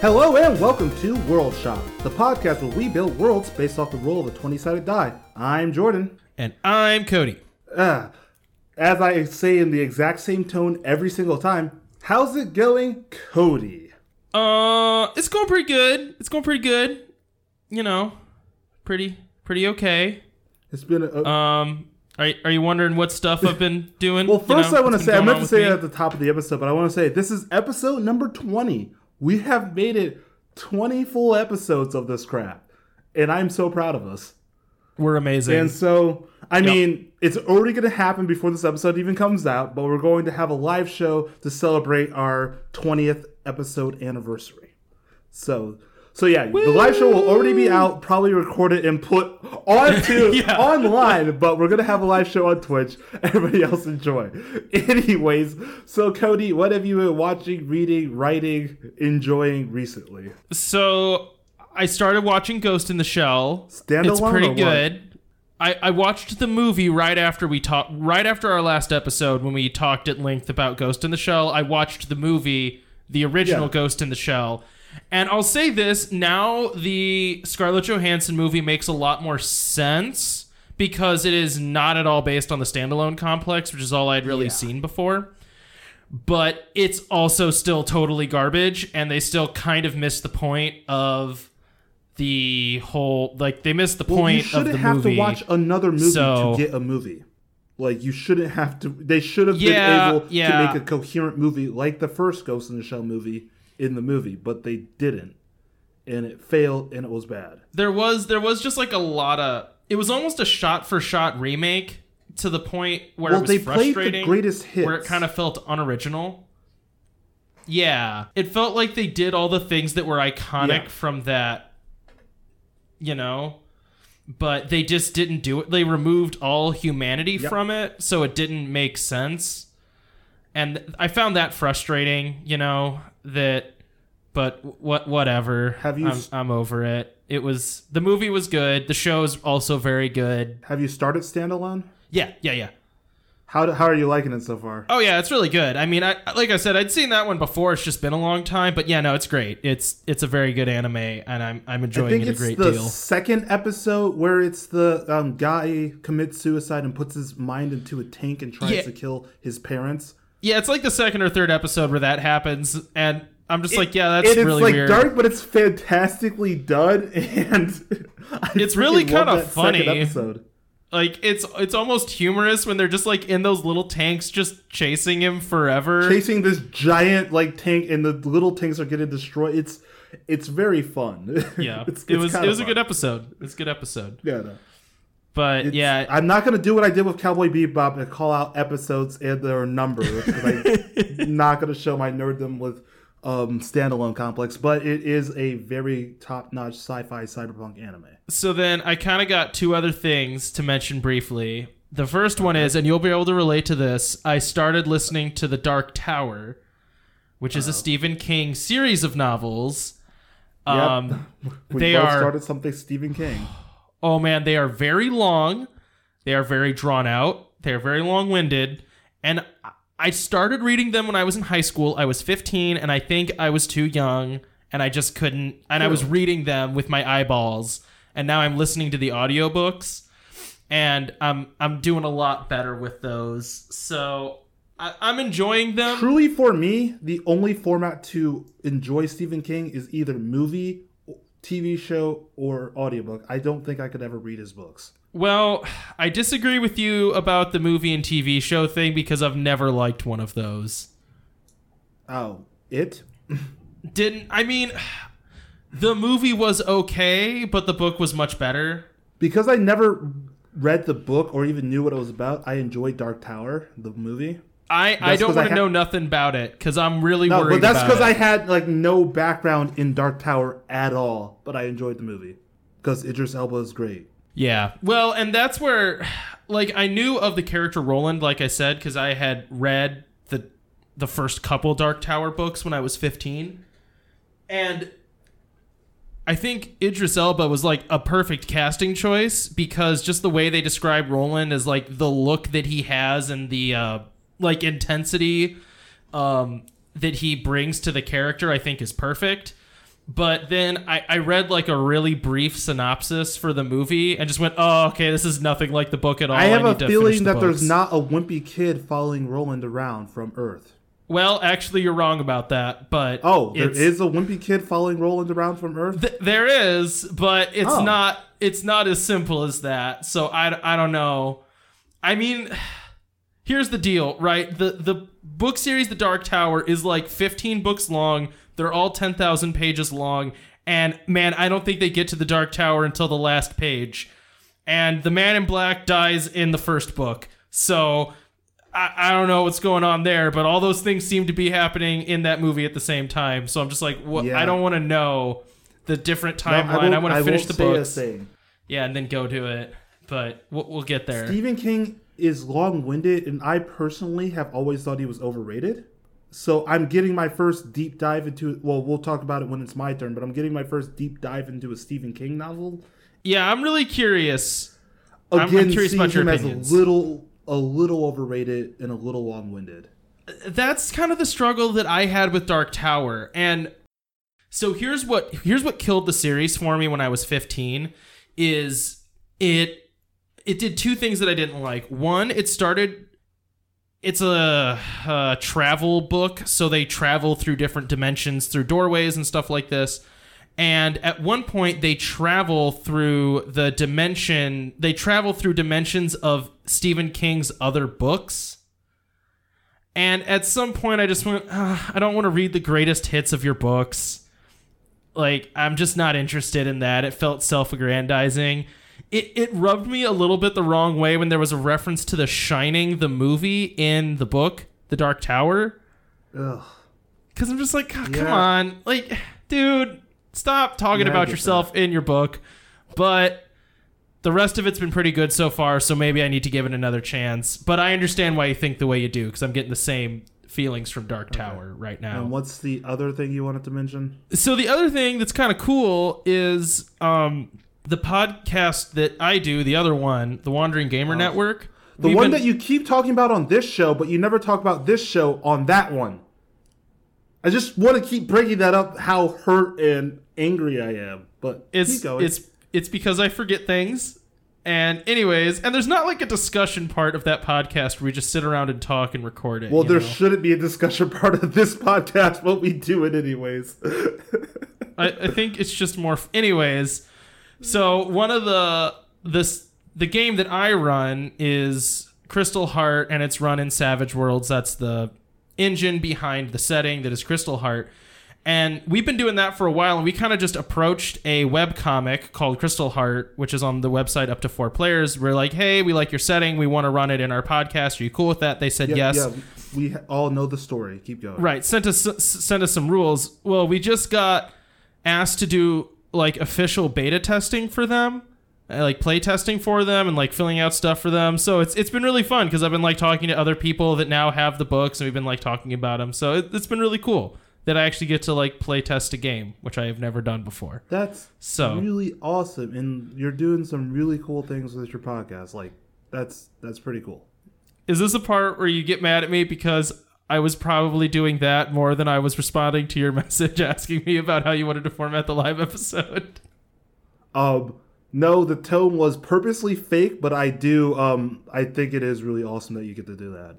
Hello and welcome to World Shop, the podcast where we build worlds based off the roll of a 20 sided die. I'm Jordan. And I'm Cody. Uh, as I say in the exact same tone every single time, how's it going, Cody? Uh, it's going pretty good. It's going pretty good. You know, pretty pretty okay. It's been a. Um, are, are you wondering what stuff I've been doing? well, You first know, I want to say, I meant to say me? it at the top of the episode, but I want to say this is episode number 20. We have made it 20 full episodes of this crap. And I'm so proud of us. we're amazing. And so, I mean, it's already going to happen before this episode even comes out, but we're going to have a live show to celebrate our 20th episode anniversary. So, so yeah, the live show will already be out, probably recorded and put onto Yeah. online, but we're going to have a live show on Twitch. Everybody else enjoy. Anyways, so Cody, what have you been watching, reading, writing, enjoying recently? so I started watching Ghost in the Shell. Standalone It's pretty good. I, I watched the movie right after we talked right after our last episode when we talked at length about Ghost in the Shell. I watched the movie, the original Yeah. Ghost in the Shell. And I'll say this, now the Scarlett Johansson movie makes a lot more sense because it is not at all based on the standalone complex, which is all I'd really Yeah. seen before. But it's also still totally garbage, and they still kind of missed the point of the whole like they missed the Well, point you of shouldn't the have movie. to watch another movie So- to get a movie. Like you shouldn't have to. They should have Yeah, been able yeah. to make a coherent movie like the first Ghost in the Shell movie in the movie, but they didn't, and it failed and it was bad. there was there was just like a lot of it was almost a shot for shot remake to the point where Well, it was they played the frustrating greatest hits. where it kind of felt unoriginal yeah it felt like they did all the things that were iconic Yeah. from that you know but they just didn't do it they removed all humanity Yep. from it so it didn't make sense and i found that frustrating you know that but what whatever. Have you I'm, s- I'm over it. It was the movie was good. The show's also very good. Have you started standalone? yeah yeah yeah. How how are you liking it so far? oh yeah it's really good. I mean i like i said i'd seen that one before. It's just been a long time but yeah no it's great. It's it's a very good anime and i'm i'm I enjoying think it a it's great the deal. second episode where it's the um, guy commits suicide and puts his mind into a tank and tries Yeah. to kill his parents. yeah it's like the second or third episode where that happens and i'm just like yeah that's really like weird dark, but it's fantastically done, and It's really kinda funny. Episode. like it's it's almost humorous when they're just like in those little tanks just chasing him forever Chasing this giant like tank, and the little tanks are getting destroyed. It's it's very fun. yeah It's- it it's was it was a good episode it's a good episode Yeah, no. but It's- yeah I'm not gonna do what I did with Cowboy Bebop and call out episodes and their number I'm not gonna show my nerddom with um standalone complex. But it is a very top notch sci-fi cyberpunk anime. So then I kind of got two other things to mention briefly. The first one is, and you'll be able to relate to this, I started listening to The Dark Tower, which is a Stephen King series of novels. Um, We they both are- started something Stephen King. oh man, they are very long. They are very drawn out. They are very long winded. And I- I started reading them when I was in high school. I was 15, and I think I was too young, and I just couldn't. And I was reading them with my eyeballs, and now I'm listening to the audiobooks, and I'm I'm doing a lot better with those. So I'm enjoying them. Truly, for me, the only format to enjoy Stephen King is either movie, TV show, or audiobook. I don't think I could ever read his books. Well, I disagree with you about the movie and TV show thing because I've never liked one of those. Oh, it? didn't I mean the movie was okay, but the book was much better. Because I never read the book or even knew what it was about, I enjoyed Dark Tower, the movie. I, I don't want to ha- know nothing about it because I'm really No, worried. but that's because. I had like no background in Dark Tower at all, but I enjoyed the movie because Idris Elba is great. Yeah. Well, and that's where, like, I knew of the character Roland, like I said, because I had read the the first couple Dark Tower books when I was 15, and I think Idris Elba was like a perfect casting choice because just the way they describe Roland is like the look that he has and the uh, like intensity um, that he brings to the character, I think is perfect. But then I, I read like a really brief synopsis for the movie and just went, oh, okay, this is nothing like the book at all. I have a feeling the that there's not a wimpy kid following Roland around from Earth. Well, actually, you're wrong about that. But Oh, there is a wimpy kid following Roland around from Earth. Th- there is, but it's Oh. not. It's not as simple as that. So I, I don't know. I mean, here's the deal, right? The the book series, The Dark Tower, is like 15 books long. They're all 10,000 pages long, and man, I don't think they get to the Dark Tower until the last page. And the Man in Black dies in the first book, so. I, I don't know what's going on there, but all those things seem to be happening in that movie at the same time. So I'm just like, what? Yeah. I don't want to know the different timeline. won't- I, want to finish the say a books. thing. Yeah, and then go to it. But we'll, we'll get there. Stephen King is long-winded, and I personally have always thought he was overrated. So I'm getting my first deep dive into. Well, we'll talk about it when it's my turn, but I'm getting my first deep dive into a Stephen King novel. Yeah, I'm really curious. I'm- I'm Again, curious about your him as opinions. a little, a little overrated and a little long-winded. That's kind of the struggle that I had with Dark Tower. And so here's what here's what killed the series for me when I was 15 is it it did two things that I didn't like. One, it started it's a, a travel book, so they travel through different dimensions through doorways and stuff like this. And at one point, they travel through the dimension. They travel through dimensions of Stephen King's other books. And at some point, I just went, "Ah, I don't want to read the greatest hits of your books. Like, I'm just not interested in that. It felt self aggrandizing. It, it rubbed me a little bit the wrong way when there was a reference to The Shining, the movie, in the book, The Dark Tower. Ugh. Because I'm just like, "Ah, come on. Like, dude, stop talking Yeah, about yourself in your book. But the rest of it's been pretty good so far, so maybe I need to give it another chance. But I understand why you think the way you do, because I'm getting the same feelings from Dark Tower right now. And what's the other thing you wanted to mention? So the other thing that's kind of cool is um, the podcast that I do, the other one, the Wandering Gamer oh. Network. Oh. The one been- that you keep talking about on this show, but you never talk about this show on that one. I just want to keep bringing that up. How hurt and angry I am, but it's it's it's because I forget things. And anyways, and there's not like a discussion part of that podcast where we just sit around and talk and record it. well, there know? shouldn't be a discussion part of this podcast, but we do it anyways. I, I think it's just more. F- anyways, so one of the this the game that I run is Crystal Heart, and it's run in Savage Worlds. That's the engine behind the setting that is Crystal Heart. And we've been doing that for a while, and we kind of just approached a web comic called Crystal Heart, which is on the website up to four players. We're like, hey, we like your setting. We want to run it in our podcast. Are you cool with that? They said Yeah, yes. yeah, we all know the story. Keep going. Right. Sent us sent us some rules. Well, we just got asked to do like official beta testing for them, uh, like play testing for them, and like filling out stuff for them. So it's it's been really fun because I've been like talking to other people that now have the books, and we've been like talking about them. So it, it's been really cool that I actually get to like play test a game, which I have never done before. That's So- really awesome, and you're doing some really cool things with your podcast. Like that's that's pretty cool. Is this a part where you get mad at me because I was probably doing that more than I was responding to your message asking me about how you wanted to format the live episode? Um, no, the tone was purposely fake, but I do. Um, I think it is really awesome that you get to do that.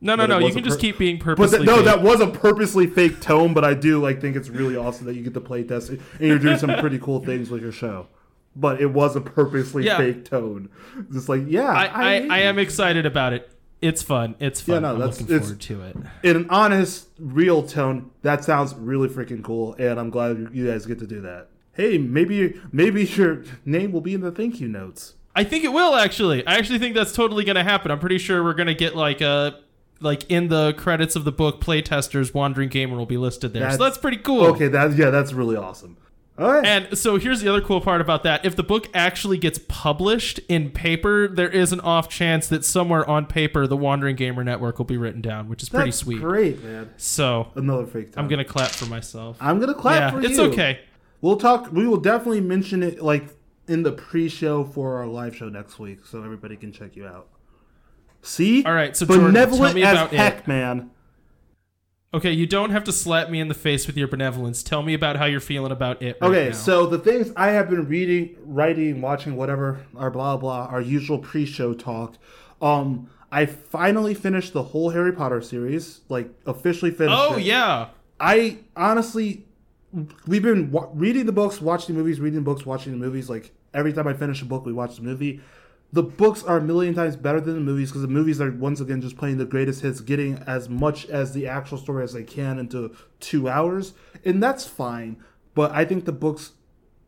No, no, But no. You can just keep being But purposely. th- no, fake. that was a purposely fake tone. But I do like think it's really awesome that you get to play test and you're doing some pretty cool things with your show. But it was a purposely Yeah. fake tone. Just like yeah, I, I, I am excited about it. It's fun. It's fun. Yeah, no, I'm that's- looking it's- forward to it. in an honest, real tone. That sounds really freaking cool, and I'm glad you guys get to do that. Hey, maybe maybe your name will be in the thank you notes. I think it will actually. I actually think that's totally going to happen. I'm pretty sure we're going to get like a like in the credits of the book, playtesters Wandering Gamer will be listed there. so That's- that's pretty cool. Okay, that yeah, that's really awesome. All right. And so here's the other cool part about that. If the book actually gets published in paper, there is an off chance that somewhere on paper the Wandering Gamer Network will be written down, which is pretty That's sweet. Great, man. So Another fake tone. I'm gonna clap for myself. I'm gonna clap yeah, for it's you. It's okay. We'll talk. We will definitely mention it like in the pre-show for our live show next week, so everybody can check you out. See, All right, so Jordan, benevolent tell me as about heck, it. man. Okay, you don't have to slap me in the face with your benevolence. Tell me about how you're feeling about it. Right Okay, now. so the things I have been reading, writing, watching, whatever, our blah blah, our usual pre-show talk. Um, I finally finished the whole Harry Potter series, like officially finished. oh it. yeah, I honestly, we've been wa- reading the books, watching the movies, reading the books, watching the movies. Like every time I finish a book, we watch the movie. The books are a million times better than the movies because the movies are once again just playing the greatest hits, getting as much as the actual story as they can into two hours, and that's fine. But I think the books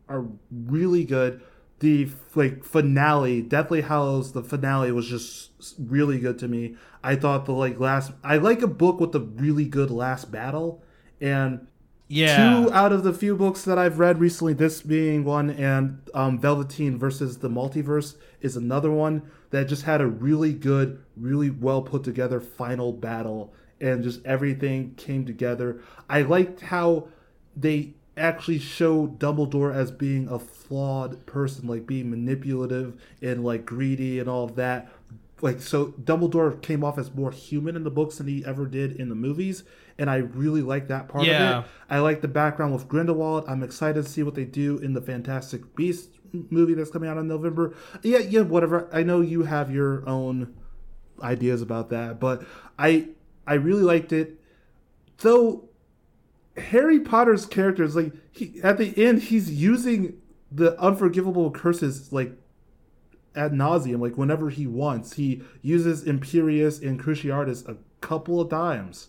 are really good. The like finale, Deathly Hallows, the finale was just really good to me. I thought the like last, I like a book with a really good last battle, and yeah. two out of the few books that I've read recently, this being one, and um, Velveteen versus the Multiverse is another one that just had a really good, really well put together final battle, and just everything came together. I liked how they actually show Dumbledore as being a flawed person, like being manipulative and like greedy and all that. Like so, Dumbledore came off as more human in the books than he ever did in the movies, and I really like that part Yeah. of it. I like the background with Grindelwald. I'm excited to see what they do in the Fantastic Beast movie that's coming out in November. Yeah, yeah, whatever. I know you have your own ideas about that, but I I really liked it. Though Harry Potter's character is like he at the end he's using the unforgivable curses like ad nauseum, like whenever he wants. He uses Imperius and Cruciatus a couple of times.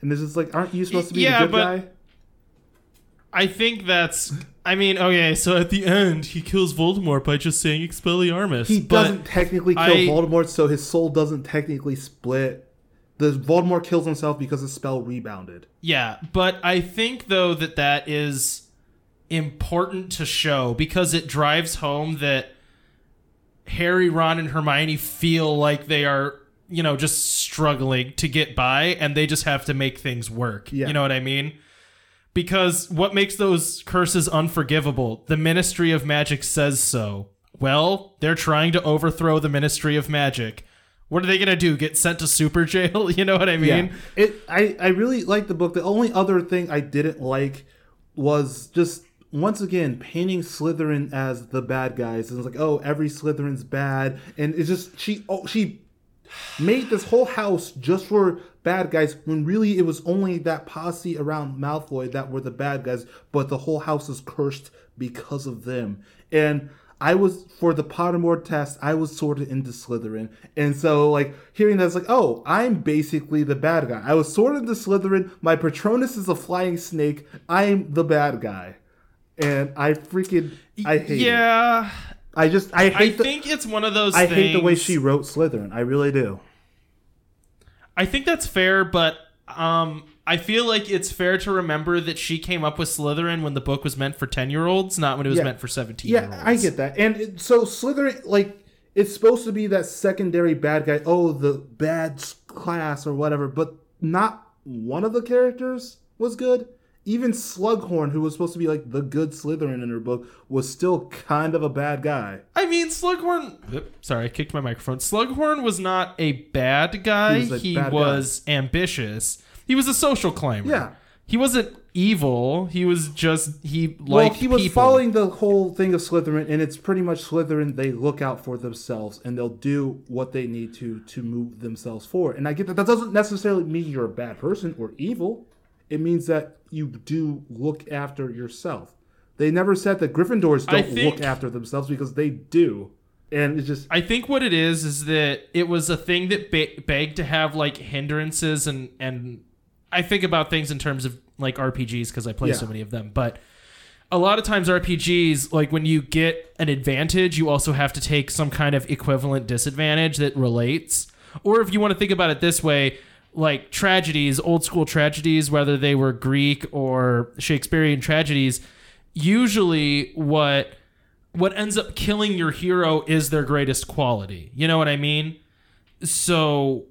And this is like, aren't you supposed to be Yeah, the good but- guy? I think that's. I mean, okay, so at the end, he kills Voldemort by just saying Expelliarmus. He but doesn't technically kill I- Voldemort, so his soul doesn't technically split. The Voldemort kills himself because his spell rebounded. Yeah, but I think though that that is important to show because it drives home that Harry, Ron, and Hermione feel like they are, you know, just struggling to get by and they just have to make things work. Yeah. You know what I mean? Because what makes those curses unforgivable? The Ministry of Magic says so. Well, they're trying to overthrow the Ministry of Magic. What are they going to do? Get sent to super jail? You know what I mean? Yeah. It I, I really like the book. The only other thing I didn't like was just once again painting Slytherin as the bad guys. And it's like, oh, every Slytherin's bad. And it's just she oh she made this whole house just for bad guys when really it was only that posse around Malfoy that were the bad guys, but the whole house is cursed because of them. And I was for the Pottermore test, I was sorted into Slytherin. And so like hearing that's like, oh, I'm basically the bad guy. I was sorted into Slytherin, my Patronus is a flying snake, I'm the bad guy. And I freaking I hate it. yeah. I just I I hate the think it's one of those I things. hate the way she wrote Slytherin. I really do. I think that's fair, but um, I feel like it's fair to remember that she came up with Slytherin when the book was meant for ten year olds, not when it was Yeah. meant for seventeen. Yeah, I get that. And it, so Slytherin, like, it's supposed to be that secondary bad guy. Oh, the bad class or whatever. But not one of the characters was good. Even Slughorn, who was supposed to be like the good Slytherin in her book, was still kind of a bad guy. I mean, Slughorn. Oop, sorry, I kicked my microphone. Slughorn was not a bad guy. He was He bad was ambitious. He was a social climber. Yeah. He wasn't evil. He was just he Well, he was people. following the whole thing of Slytherin, and it's pretty much Slytherin. They look out for themselves, and they'll do what they need to to move themselves forward. And I get that. That doesn't necessarily mean you're a bad person or evil. It means that you do look after yourself. They never said that Gryffindors don't think- look after themselves because they do. And it's just I think what it is is that it was a thing that ba- begged to have like hindrances and and I think about things in terms of like RPGs because I play so many of them, but a lot of times RPGs like when you get an advantage, you also have to take some kind of equivalent disadvantage that relates. Or if you want to think about it this way, like tragedies, old school tragedies, whether they were Greek or Shakespearean tragedies, usually what what ends up killing your hero is their greatest quality. You know what I mean? So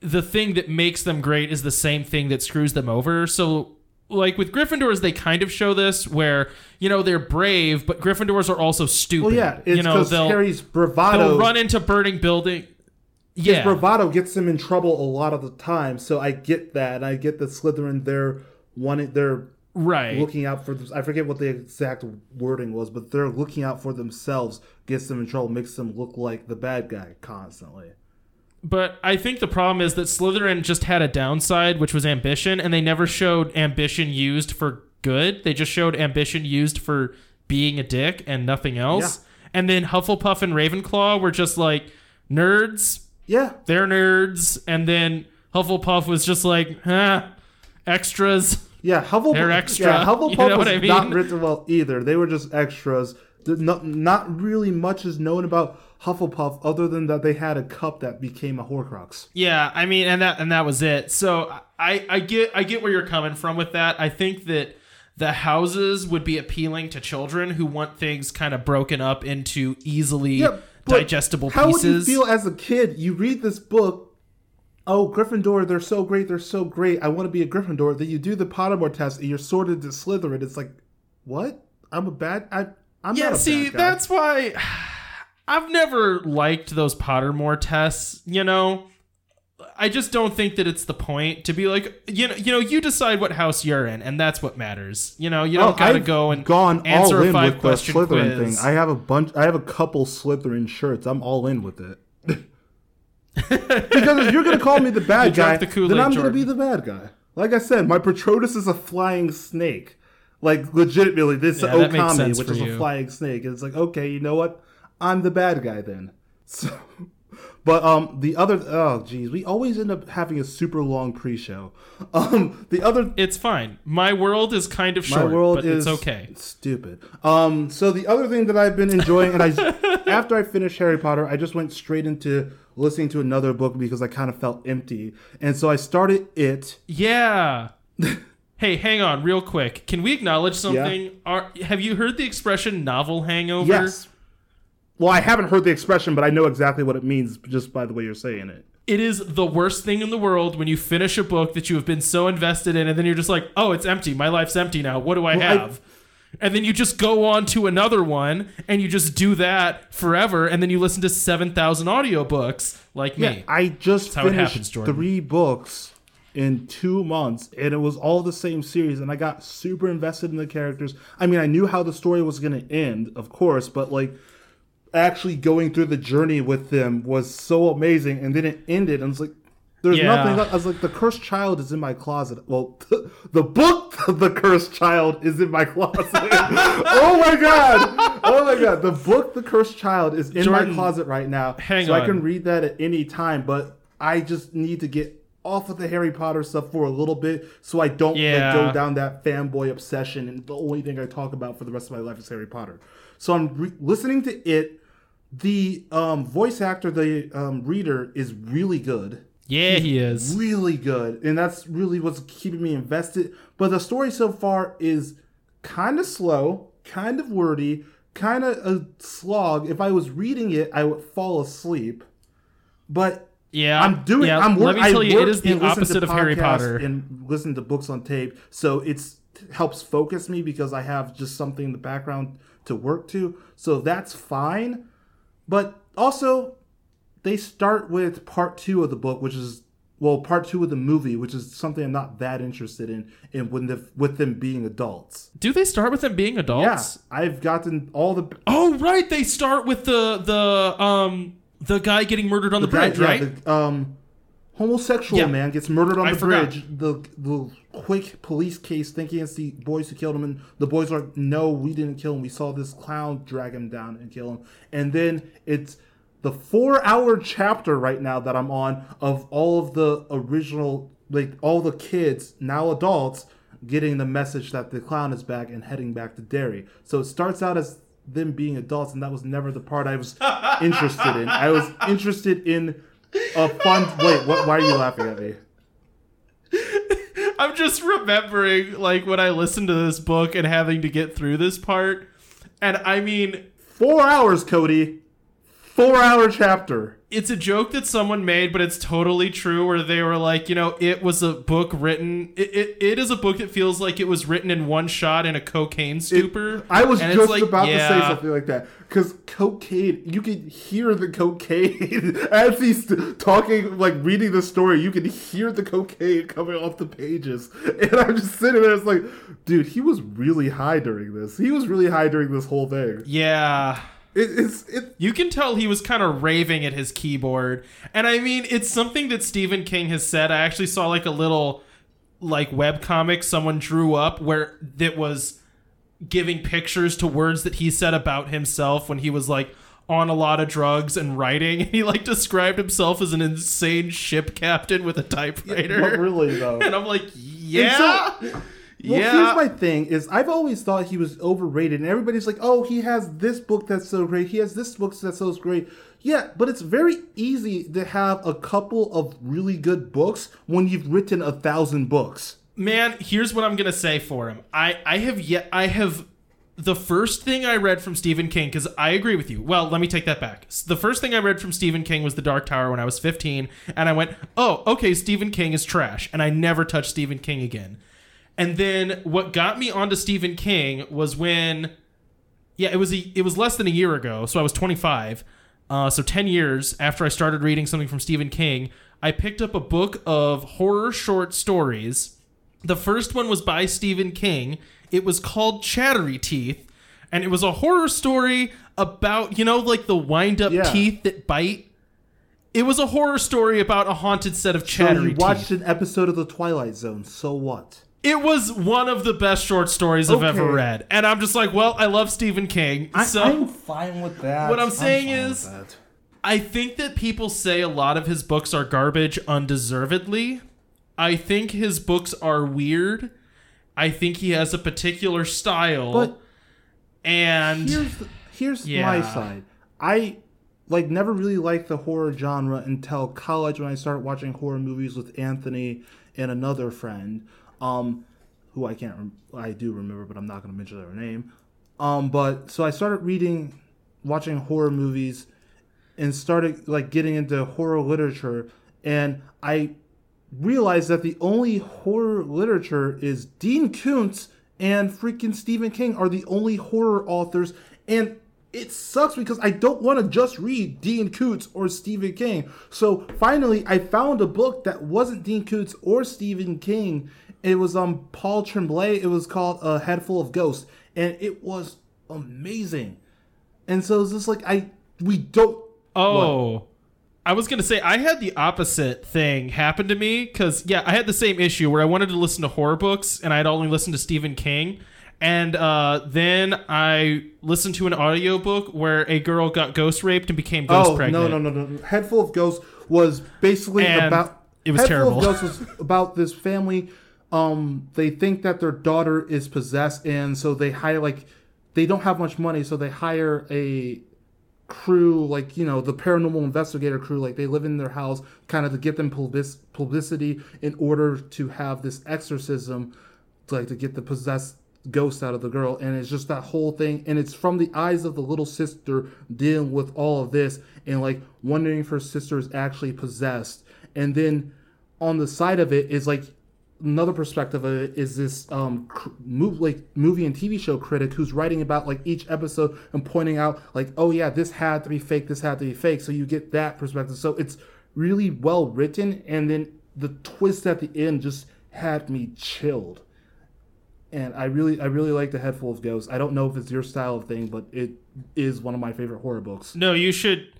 the thing that makes them great is the same thing that screws them over. So like with Gryffindors, they kind of show this where you know they're brave, but Gryffindors are also stupid. well, yeah. It's you know they'll Harry's bravado. they'll run into burning building. His Yeah. bravado gets him in trouble a lot of the time. So I get that. I get the Slytherin they're wanting they're Right. looking out for them. I forget what the exact wording was, but they're looking out for themselves. Gets them in trouble, makes them look like the bad guy constantly. But I think the problem is that Slytherin just had a downside, which was ambition, and they never showed ambition used for good. They just showed ambition used for being a dick and nothing else. And then Hufflepuff and Ravenclaw were just like nerds. Yeah, They're nerds. And then Hufflepuff was just like, huh, extras. yeah. Hufflepuff, They're extra. Yeah, Hufflepuff You know was I not mean? written well either. They were just extras. Not, not really much is known about Hufflepuff other than that they had a cup that became a Horcrux. Yeah, I mean, and that and that was it. So I I get I get where you're coming from with that. I think that the houses would be appealing to children who want things kind of broken up into easily Yeah, but digestible How pieces. would you feel as a kid? You read this book. Oh, Gryffindor, they're so great, they're so great. I want to be a Gryffindor. Then you do the Pottermore test, and you're sorted to Slytherin. It's like, what? I'm a bad. I, I'm yeah, not a see, bad guy. that's why I've never liked those Pottermore tests. You know, I just don't think that it's the point to be like, you know, you know, you decide what house you're in, and that's what matters. You know, you don't Oh, gotta I've go and gone answer all a five with the question Slytherin quiz. thing. I have a bunch. I have a couple Slytherin shirts. I'm all in with it. because if you're gonna call me the bad guy, the then I'm gonna be the bad guy. Like I said, my Patronus is a flying snake. Like legitimately, this Yeah, that Occamy, which is you. a flying snake. And it's like, okay, you know what? I'm the bad guy then. So, but um, the other oh geez, we always end up having a super long pre-show. Um, the other It's fine. My world is kind of short. my world but is it's okay. Stupid. Um, so the other thing that I've been enjoying, and I after I finished Harry Potter, I just went straight into listening to another book because I kind of felt empty, and so I started it. Yeah. hey, hang on, real quick. Can we acknowledge something? Are, have you heard the expression "novel hangover"? Yes. Well, I haven't heard the expression, but I know exactly what it means just by the way you're saying it. It is the worst thing in the world when you finish a book that you have been so invested in, and then you're just like, "Oh, it's empty. My life's empty now. What do I Well, I- have?" and then you just go on to another one, and you just do that forever, and then you listen to seven thousand audiobooks like me. I just how it finished happens, three books in two months, and it was all the same series, and I got super invested in the characters. I mean, I knew how the story was going to end, of course, but like actually going through the journey with them was so amazing, and then it ended, and it's like. There's Yeah. nothing. Left. I was like, the cursed child is in my closet. Well, the book, the cursed child, is in my closet. oh my god! Oh my god! The book, the cursed child, is in Jordan, my closet right now, hang so I can read that at any time. But I just need to get off of the Harry Potter stuff for a little bit, so I don't like, go down that fanboy obsession. And the only thing I talk about for the rest of my life is Harry Potter. So I'm re- listening to it. The um, voice actor, the um, reader, is really good. Yeah, he is. really good and that's really what's keeping me invested. But the story so far is kind of slow kind of wordy kind of a slog. If i was reading it i would fall asleep. But Yeah, i'm doing Yeah, i'm let work- me I tell you, it is the to opposite of Harry Potter. and listen to books on tape so it's helps focus me because i have just something in the background to work to. So that's fine but also they start with part two of the book, which is well, part two of the movie, which is something I'm not that interested in, in when the, with them being adults. Do they start with them being adults? Yeah, I've gotten all the Oh, right. They start with the the um the guy getting murdered on the, bridge, yeah, right? the, um, homosexual Yeah. man gets murdered on I the forgot. bridge. The the quick police case thinking it's the boys who killed him, and the boys are like, no, we didn't kill him. We saw this clown drag him down and kill him. And then it's the four hour chapter right now that I'm on of all of the original, like all the kids now adults getting the message that the clown is back and heading back to Derry. So it starts out as them being adults, and that was never the part I was interested in. I was interested in a fun. Wait, what? Why are you laughing at me? I'm just remembering like when I listened to this book and having to get through this part. And I mean, Four hours, Cody. Four hour chapter. It's a joke that someone made, but it's totally true. Where they were like, you know, it was a book written. It, it, it is a book that feels like it was written in one shot in a cocaine stupor. I was And just like, about to say something like that because cocaine. You can hear the cocaine as he's talking, like reading the story. You can hear the cocaine coming off the pages, and I'm just sitting there. It's like, dude, he was really high during this. He was really high during this whole thing. Yeah. It, it's it. You can tell he was kind of raving at his keyboard. And I mean, it's something that Stephen King has said. I actually saw like a little like web comic someone drew up where that was giving pictures to words that he said about himself when he was like on a lot of drugs and writing. And he like described himself as an insane ship captain with a typewriter. But really though, and I'm like, yeah. Well, yeah. here's my thing: is I've always thought he was overrated, and everybody's like, "Oh, he has this book that's so great. He has this book that's so great." Yeah, but it's very easy to have a couple of really good books when you've written a thousand books. man here's what i'm gonna say for him i i have yet i have the first thing i read from stephen king because i agree with you well let me take that back the first thing i read from stephen king was the dark tower when i was 15 and i went oh okay stephen king is trash and i never touched stephen king again and then what got me onto stephen king was when yeah it was a, it was less than a year ago so i was 25 uh, so 10 years after i started reading something from stephen king i picked up a book of horror short stories the first one was by Stephen King. It was called Chattery Teeth, and it was a horror story about, you know, like the wind up Yeah. teeth that bite. It was a horror story about a haunted set of chattery So you watched teeth. an episode of The Twilight Zone. So what? It was one of the best short stories I've ever read. And I'm just like, well, I love Stephen King. so I'm fine with that. What I'm saying fine is- with that. I think that people say a lot of his books are garbage undeservedly. I think his books are weird. I think he has a particular style. but and here's the, here's Yeah. my side. I like never really liked the horror genre until college when I started watching horror movies with Anthony and another friend, um, who I can't rem- I do remember, but I'm not going to mention their name. Um, but so I started reading, watching horror movies, and started like getting into horror literature, and I realized that the only horror literature is Dean Koontz and freaking Stephen King are the only horror authors, and it sucks because I don't want to just read Dean Koontz or Stephen King. So finally, I found a book that wasn't Dean Koontz or Stephen King. It was um Paul Tremblay. It was called A Head Full of Ghosts, and it was amazing. And so it's just like I we don't oh, I was gonna say I had the opposite thing happen to me because yeah, I had the same issue where I wanted to listen to horror books and I'd only listened to Stephen King. And uh, then I listened to an audiobook where a girl got ghost raped and became ghost oh pregnant. no no no no! Head full of ghosts was basically And about it was Head terrible. Full of Ghosts was about this family. Um, they think that their daughter is possessed, and so they hire like they don't have much money, so they hire a crew like you know the paranormal investigator crew like they live in their house kind of to get them public- publicity in order to have this exorcism to, like to get the possessed ghost out of the girl. And it's just that whole thing and it's from the eyes of the little sister dealing with all of this and like wondering if her sister is actually possessed. And then on the side of it is like another perspective of it is this um cr- move like movie and TV show critic who's writing about like each episode and pointing out like oh yeah this had to be fake this had to be fake. So you get that perspective. So it's really well written and then the twist at the end just had me chilled. And I really I really like the head full of ghosts. I don't know if it's your style of thing but it is one of my favorite horror books. No, you should.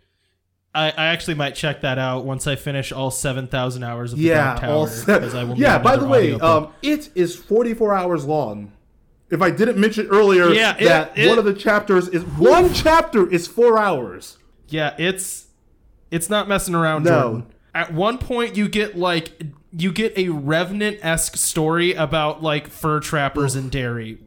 I, I actually might check that out once I finish all seven thousand hours of the yeah Dark Tower. 'cause I will yeah by the way um it is 44 hours long if i didn't mention earlier Yeah, it- that it- one of the chapters is one chapter is four hours Yeah, it's it's not messing around. No. Jordan. At one point, you get like you get a revenant esque story about like fur trappers in Derry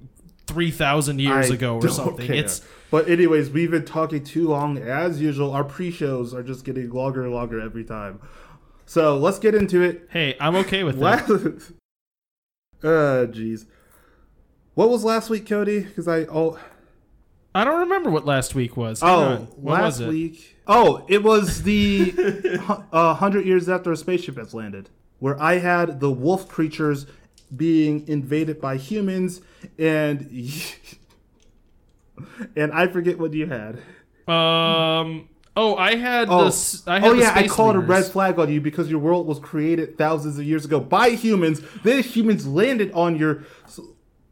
three thousand years I ago or something. care. It's but anyways we've been talking too long as usual our pre-shows are just getting longer and longer every time so let's get into it hey, I'm okay with that. uh jeez what was last week cody because i oh I don't remember what last week was. Hang Oh. What last was it? week. Oh, it was the uh, hundred years after a spaceship has landed, where I had the wolf creatures being invaded by humans, and and I forget what you had. Um. Oh, I had Oh, this. I had oh yeah, I called a red flag on you because your world was created thousands of years ago by humans. Then humans landed on your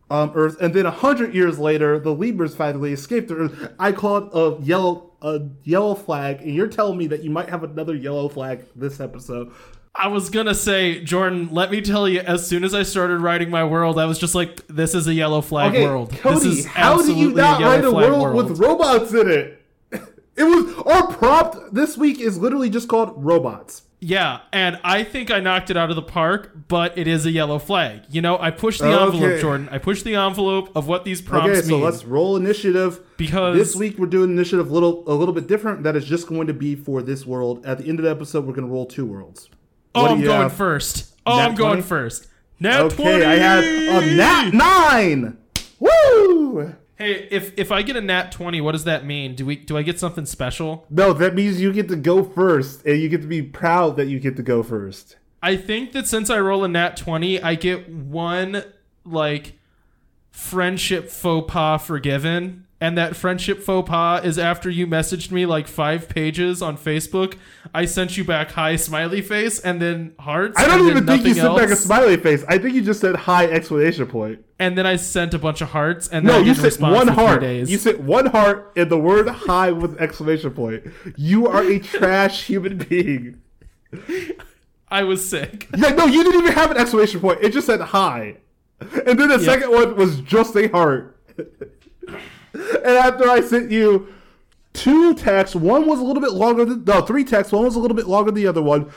um, Earth, and then a hundred years later, the Libras finally escaped the Earth. I called a yellow a yellow flag, and you're telling me that you might have another yellow flag this episode. I was gonna say, Jordan. Let me tell you. As soon as I started writing my world, I was just like, "This is a yellow flag Okay, world. Cody, this is how do you not yellow write a flag world, with robots in it? It was our prompt this week is literally just called robots. Yeah, and I think I knocked it out of the park, but it is a yellow flag. You know, I pushed the Okay. envelope, Jordan. I pushed the envelope of what these prompts Okay, so mean. let's roll initiative. Because- this week we're doing initiative a little a little bit different. That is just going to be for this world. At the end of the episode, we're going to roll two worlds. Oh, What I'm going have? first. Oh, Nat I'm going first. Nat Okay, 20! I had a nat nine. Woo! Hey, if if I get a nat 20, what does that mean? Do we do I get something special? No, that means you get to go first, and you get to be proud that you get to go first. I think that since I roll a nat 20, I get one like friendship faux pas forgiven. And that friendship faux pas is after you messaged me like five pages on Facebook. I sent you back hi smiley face and then hearts. I don't even think you sent back a smiley face. I think you just said hi exclamation point. And then I sent a bunch of hearts and then No, you respond one heart. You said one heart and the word hi with exclamation point. You are a trash human being. I was sick. Yeah, no, you didn't even have an exclamation point. It just said hi. And then the second one was just a heart. And after I sent you two texts, one was a little bit longer than no, three texts, one was a little bit longer than the other one.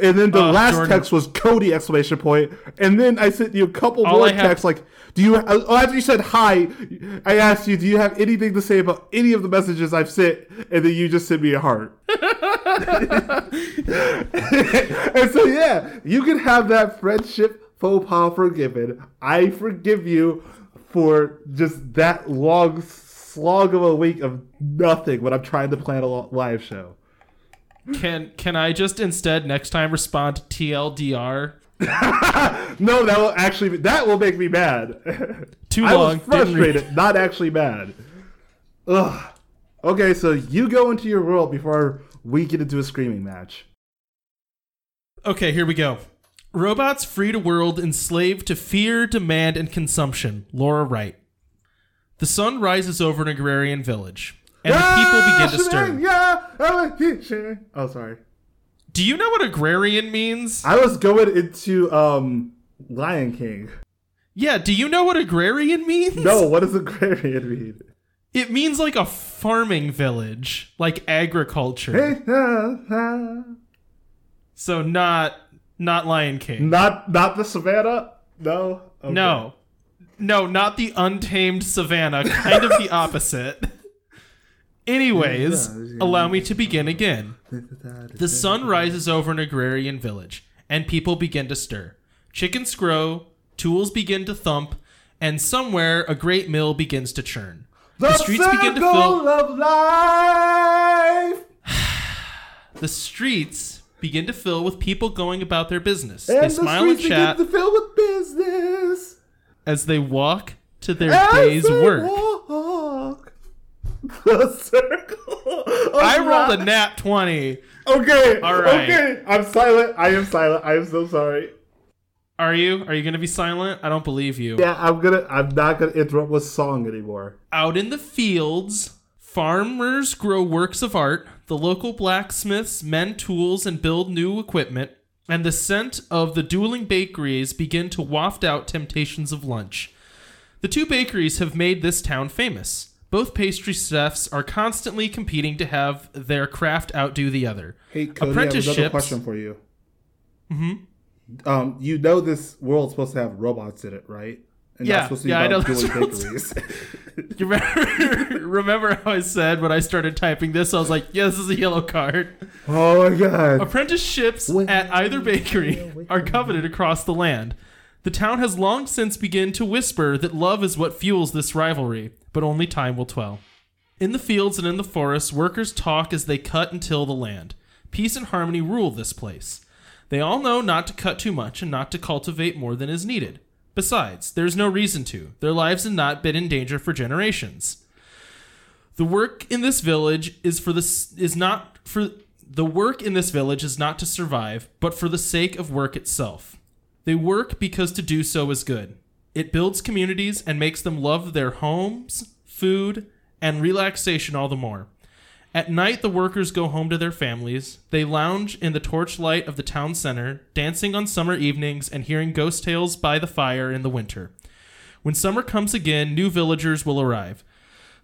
And then the Uh, last Jordan. text was Cody exclamation point. And then I sent you a couple All more have- texts like do you oh, after you said hi, I asked you, do you have anything to say about any of the messages I've sent? And then you just sent me a heart. and so yeah, you can have that friendship faux pas forgiven. I forgive you for just that long slog of a week of nothing when I'm trying to plan a live show. Can can I just instead next time respond to TLDR? No, that will actually be, that will make me mad. Too I long. was frustrated, not actually mad. Ugh. Okay, so you go into your world before we get into a screaming match. Okay, here we go. Robots free to world enslaved to fear, demand, and consumption. Laura Wright. The sun rises over an agrarian village, and the people begin to stir. Yeah, oh, sorry. Do you know what agrarian means? I was going into um Lion King. Yeah, do you know what agrarian means? No, what does agrarian mean? It means like a farming village, like agriculture. So not not Lion King. not not the savannah. No. Okay. No. No, not the untamed savannah, kind of the opposite. Anyways, allow me to begin again. The sun rises over an agrarian village, and people begin to stir. Chickens grow, tools begin to thump, and somewhere a great mill begins to churn. The, streets begin to fill- of life. The streets begin to fill with people going about their business. And they the smile and chat begin to fill with business. as they walk to their As day's work. walk The circle. I rolled a life. nat 20. Okay. All right. Okay. I'm silent. I am silent. I am so sorry. Are you? Are you going to be silent? I don't believe you. Yeah, I'm gonna. I'm not gonna interrupt with song anymore. Out in the fields, farmers grow works of art, the local blacksmiths mend tools and build new equipment, and the scent of the dueling bakeries begin to waft out temptations of lunch. The two bakeries have made this town famous. Both pastry chefs are constantly competing to have their craft outdo the other. Hey, Cody, I have another Apprenticeships- question for you. Mm-hmm. Um, you know this world's supposed to have robots in it, right? And Yeah, not supposed to be yeah, I know that's dueling what I'm bakeries. You remember, remember how I said when I started typing this, I was like, yeah, this is a yellow card. oh my god! Apprenticeships Wait, at either bakery wait, are coveted across the land. The town has long since begun to whisper that love is what fuels this rivalry, but only time will tell. In the fields and in the forests, workers talk as they cut and till the land. Peace and harmony rule this place. They all know not to cut too much and not to cultivate more than is needed. Besides, there's no reason to. Their lives have not been in danger for generations. The work in this village is for this is not for the work in this village is not to survive, but for the sake of work itself. They work because to do so is good. It builds communities and makes them love their homes, food, and relaxation all the more. At night, the workers go home to their families. They lounge in the torchlight of the town center, dancing on summer evenings and hearing ghost tales by the fire in the winter. When summer comes again, new villagers will arrive.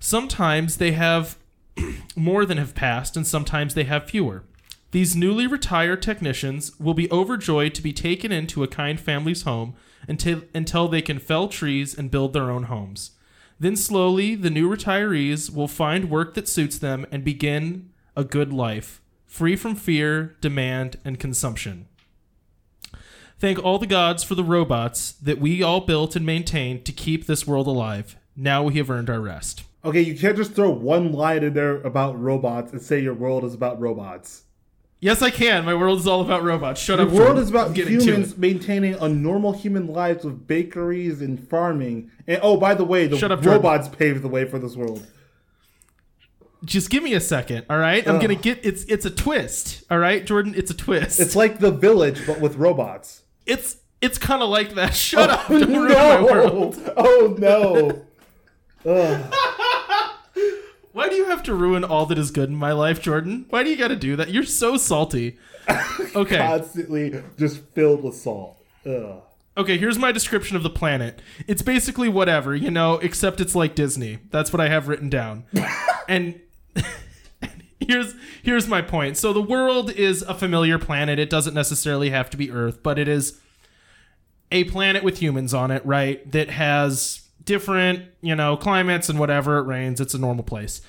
Sometimes they have more than have passed, and sometimes they have fewer. These newly retired technicians will be overjoyed to be taken into a kind family's home until, until they can fell trees and build their own homes. Then slowly, the new retirees will find work that suits them and begin a good life, free from fear, demand, and consumption. Thank all the gods for the robots that we all built and maintained to keep this world alive. Now we have earned our rest. Okay, you can't just throw one line in there about robots and say your world is about robots. Yes, I can. My world is all about robots. Shut The up. world is about humans maintaining a normal human lives with bakeries and farming. And oh, by the way, the Shut up, Jordan. robots paved the way for this world. Just give me a second, all right? I'm gonna get it's it's a twist, all right, Jordan. It's a twist. It's like the village, but with robots. it's it's kind of like that. Shut oh, up! Don't ruin my world. no! Oh no! Why do you have to ruin all that is good in my life, Jordan? Why do you got to do that? You're so salty. Okay. Constantly just filled with salt. Ugh. Okay, here's my description of the planet. It's basically whatever, you know, except it's like Disney. That's what I have written down. and here's here's my point. So the world is a familiar planet. It doesn't necessarily have to be Earth, but it is a planet with humans on it, right? That has different, you know, climates and whatever. It rains. It's a normal place.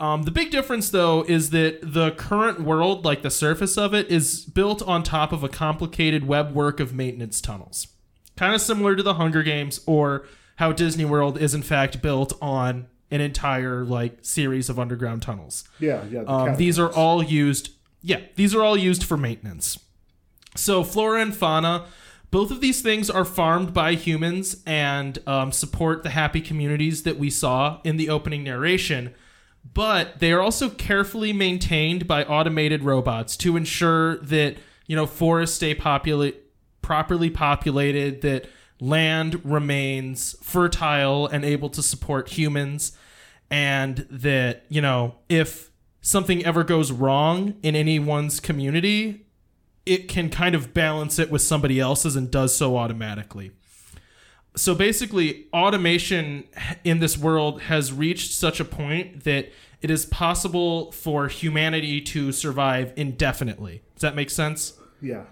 Um, the big difference, though, is that the current world, like the surface of it, is built on top of a complicated web work of maintenance tunnels. Kind of similar to the Hunger Games or how Disney World is, in fact, built on an entire like series of underground tunnels. Yeah, yeah. the Um, these are all used. Yeah, these are all used for maintenance. So flora and fauna, both of these things are farmed by humans and um, support the happy communities that we saw in the opening narration. But they are also carefully maintained by automated robots to ensure that you know forests stay properly populated, that land remains fertile and able to support humans, and that you know if something ever goes wrong in anyone's community, it can kind of balance it with somebody else's and does so automatically. So basically, automation in this world has reached such a point that it is possible for humanity to survive indefinitely. Does that make sense? yeah.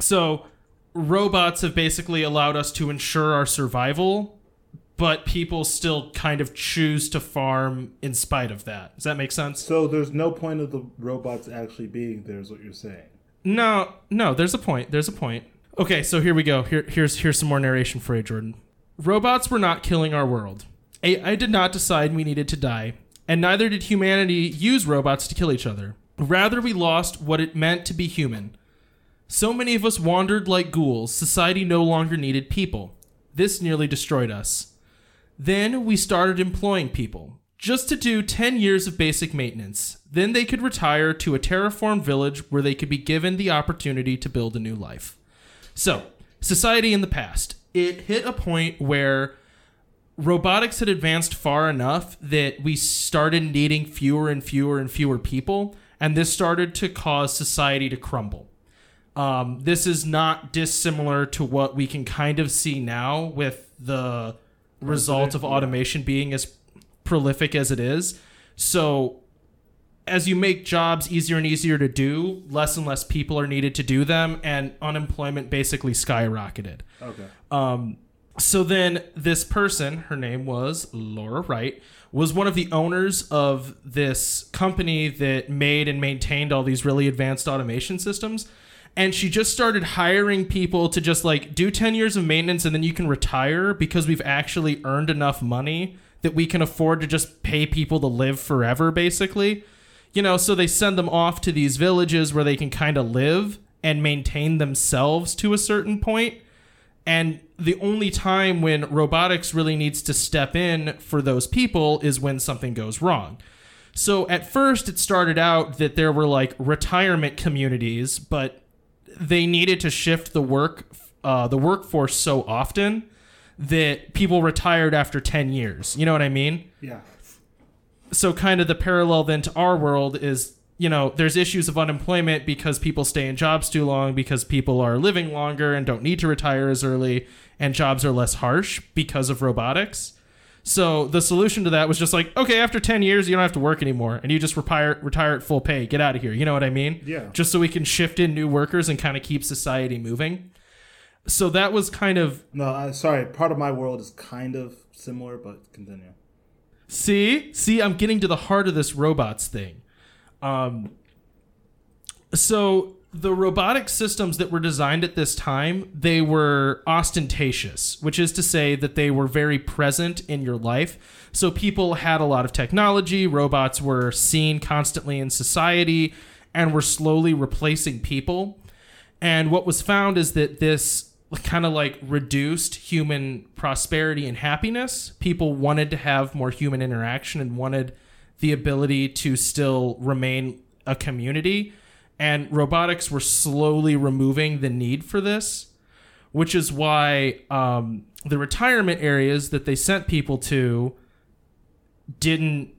So, robots have basically allowed us to ensure our survival, but people still kind of choose to farm in spite of that. Does that make sense? So there's no point of the robots actually being there, is what you're saying. No, no, there's a point. There's a point. Okay, so here we go. Here, here's here's some more narration for you, Jordan. Robots were not killing our world. AI did not decide we needed to die, and neither did humanity use robots to kill each other. Rather, we lost what it meant to be human. So many of us wandered like ghouls, society no longer needed people. This nearly destroyed us. Then we started employing people, just to do 10 years of basic maintenance. Then they could retire to a terraformed village where they could be given the opportunity to build a new life. So, society in the past, it hit a point where robotics had advanced far enough that we started needing fewer and fewer and fewer people, and this started to cause society to crumble. Um, this is not dissimilar to what we can kind of see now with the result of automation being as prolific as it is. So, as you make jobs easier and easier to do, less and less people are needed to do them, and unemployment basically skyrocketed. Okay. Um, so then this person, her name was Laura Wright, was one of the owners of this company that made and maintained all these really advanced automation systems. And she just started hiring people to just like do 10 years of maintenance and then you can retire because we've actually earned enough money that we can afford to just pay people to live forever, basically. You know, so they send them off to these villages where they can kind of live and maintain themselves to a certain point. And the only time when robotics really needs to step in for those people is when something goes wrong. So at first, it started out that there were like retirement communities, but they needed to shift the work, uh, the workforce so often that people retired after ten years. You know what I mean? Yeah. So kind of the parallel then to our world is you know there's issues of unemployment because people stay in jobs too long because people are living longer and don't need to retire as early and jobs are less harsh because of robotics so the solution to that was just like okay after 10 years you don't have to work anymore and you just retire retire at full pay get out of here you know what i mean Yeah. just so we can shift in new workers and kind of keep society moving so that was kind of No, I, sorry. Part of my world is kind of similar, but continue. See, see, I'm getting to the heart of this robots thing. Um, so the robotic systems that were designed at this time, they were ostentatious, which is to say that they were very present in your life. So people had a lot of technology, robots were seen constantly in society and were slowly replacing people. And what was found is that this kind of like reduced human prosperity and happiness. People wanted to have more human interaction and wanted the ability to still remain a community. And robotics were slowly removing the need for this, which is why um, the retirement areas that they sent people to didn't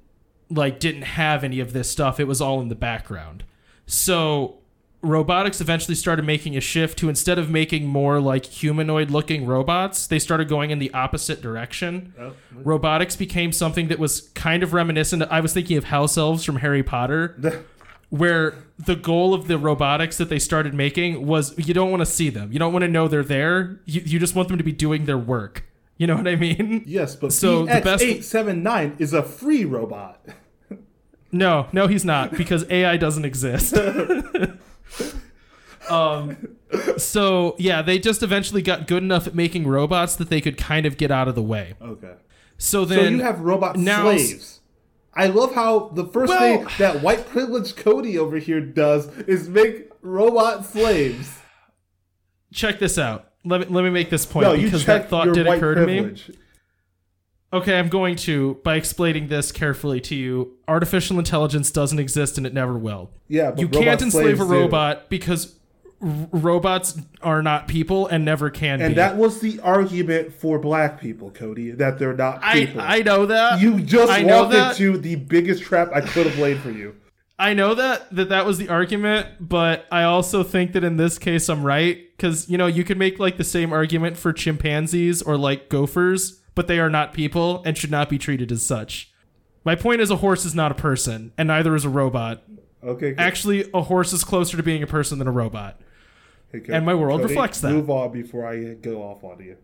like didn't have any of this stuff. It was all in the background. So robotics eventually started making a shift to instead of making more like humanoid looking robots, they started going in the opposite direction. Oh, Robotics became something that was kind of reminiscent. I was thinking of house elves from Harry Potter, where the goal of the robotics that they started making was you don't want to see them. You don't want to know they're there. You, you just want them to be doing their work. You know what I mean? yes, but So the best- BX879 is a free robot. No, no, he's not because AI doesn't exist. um, so yeah, they just eventually got good enough at making robots that they could kind of get out of the way. Okay. So So then, you have robot now- slaves. I love how the first Well- thing that white privileged Cody over here does is make robot slaves. check this out. Let me let me make this point No, because that thought did occur to me. Okay, I'm going to by explaining this carefully to you. Artificial intelligence doesn't exist and it never will. Yeah, but you robot can't enslave a slaves do. robot because r- robots are not people and never can be And be. that was the argument for black people, Cody, that they're not I people. I know that. you just I walked into the biggest trap I could have laid for you. I know that that that was the argument, but I also think that in this case I'm right because you know you could make like the same argument for chimpanzees or like gophers, but they are not people and should not be treated as such. My point is, a horse is not a person, and neither is a robot. Okay. good. Actually, a horse is closer to being a person than a robot. Hey, and my world Cody, reflects that. Move on before I go off on you.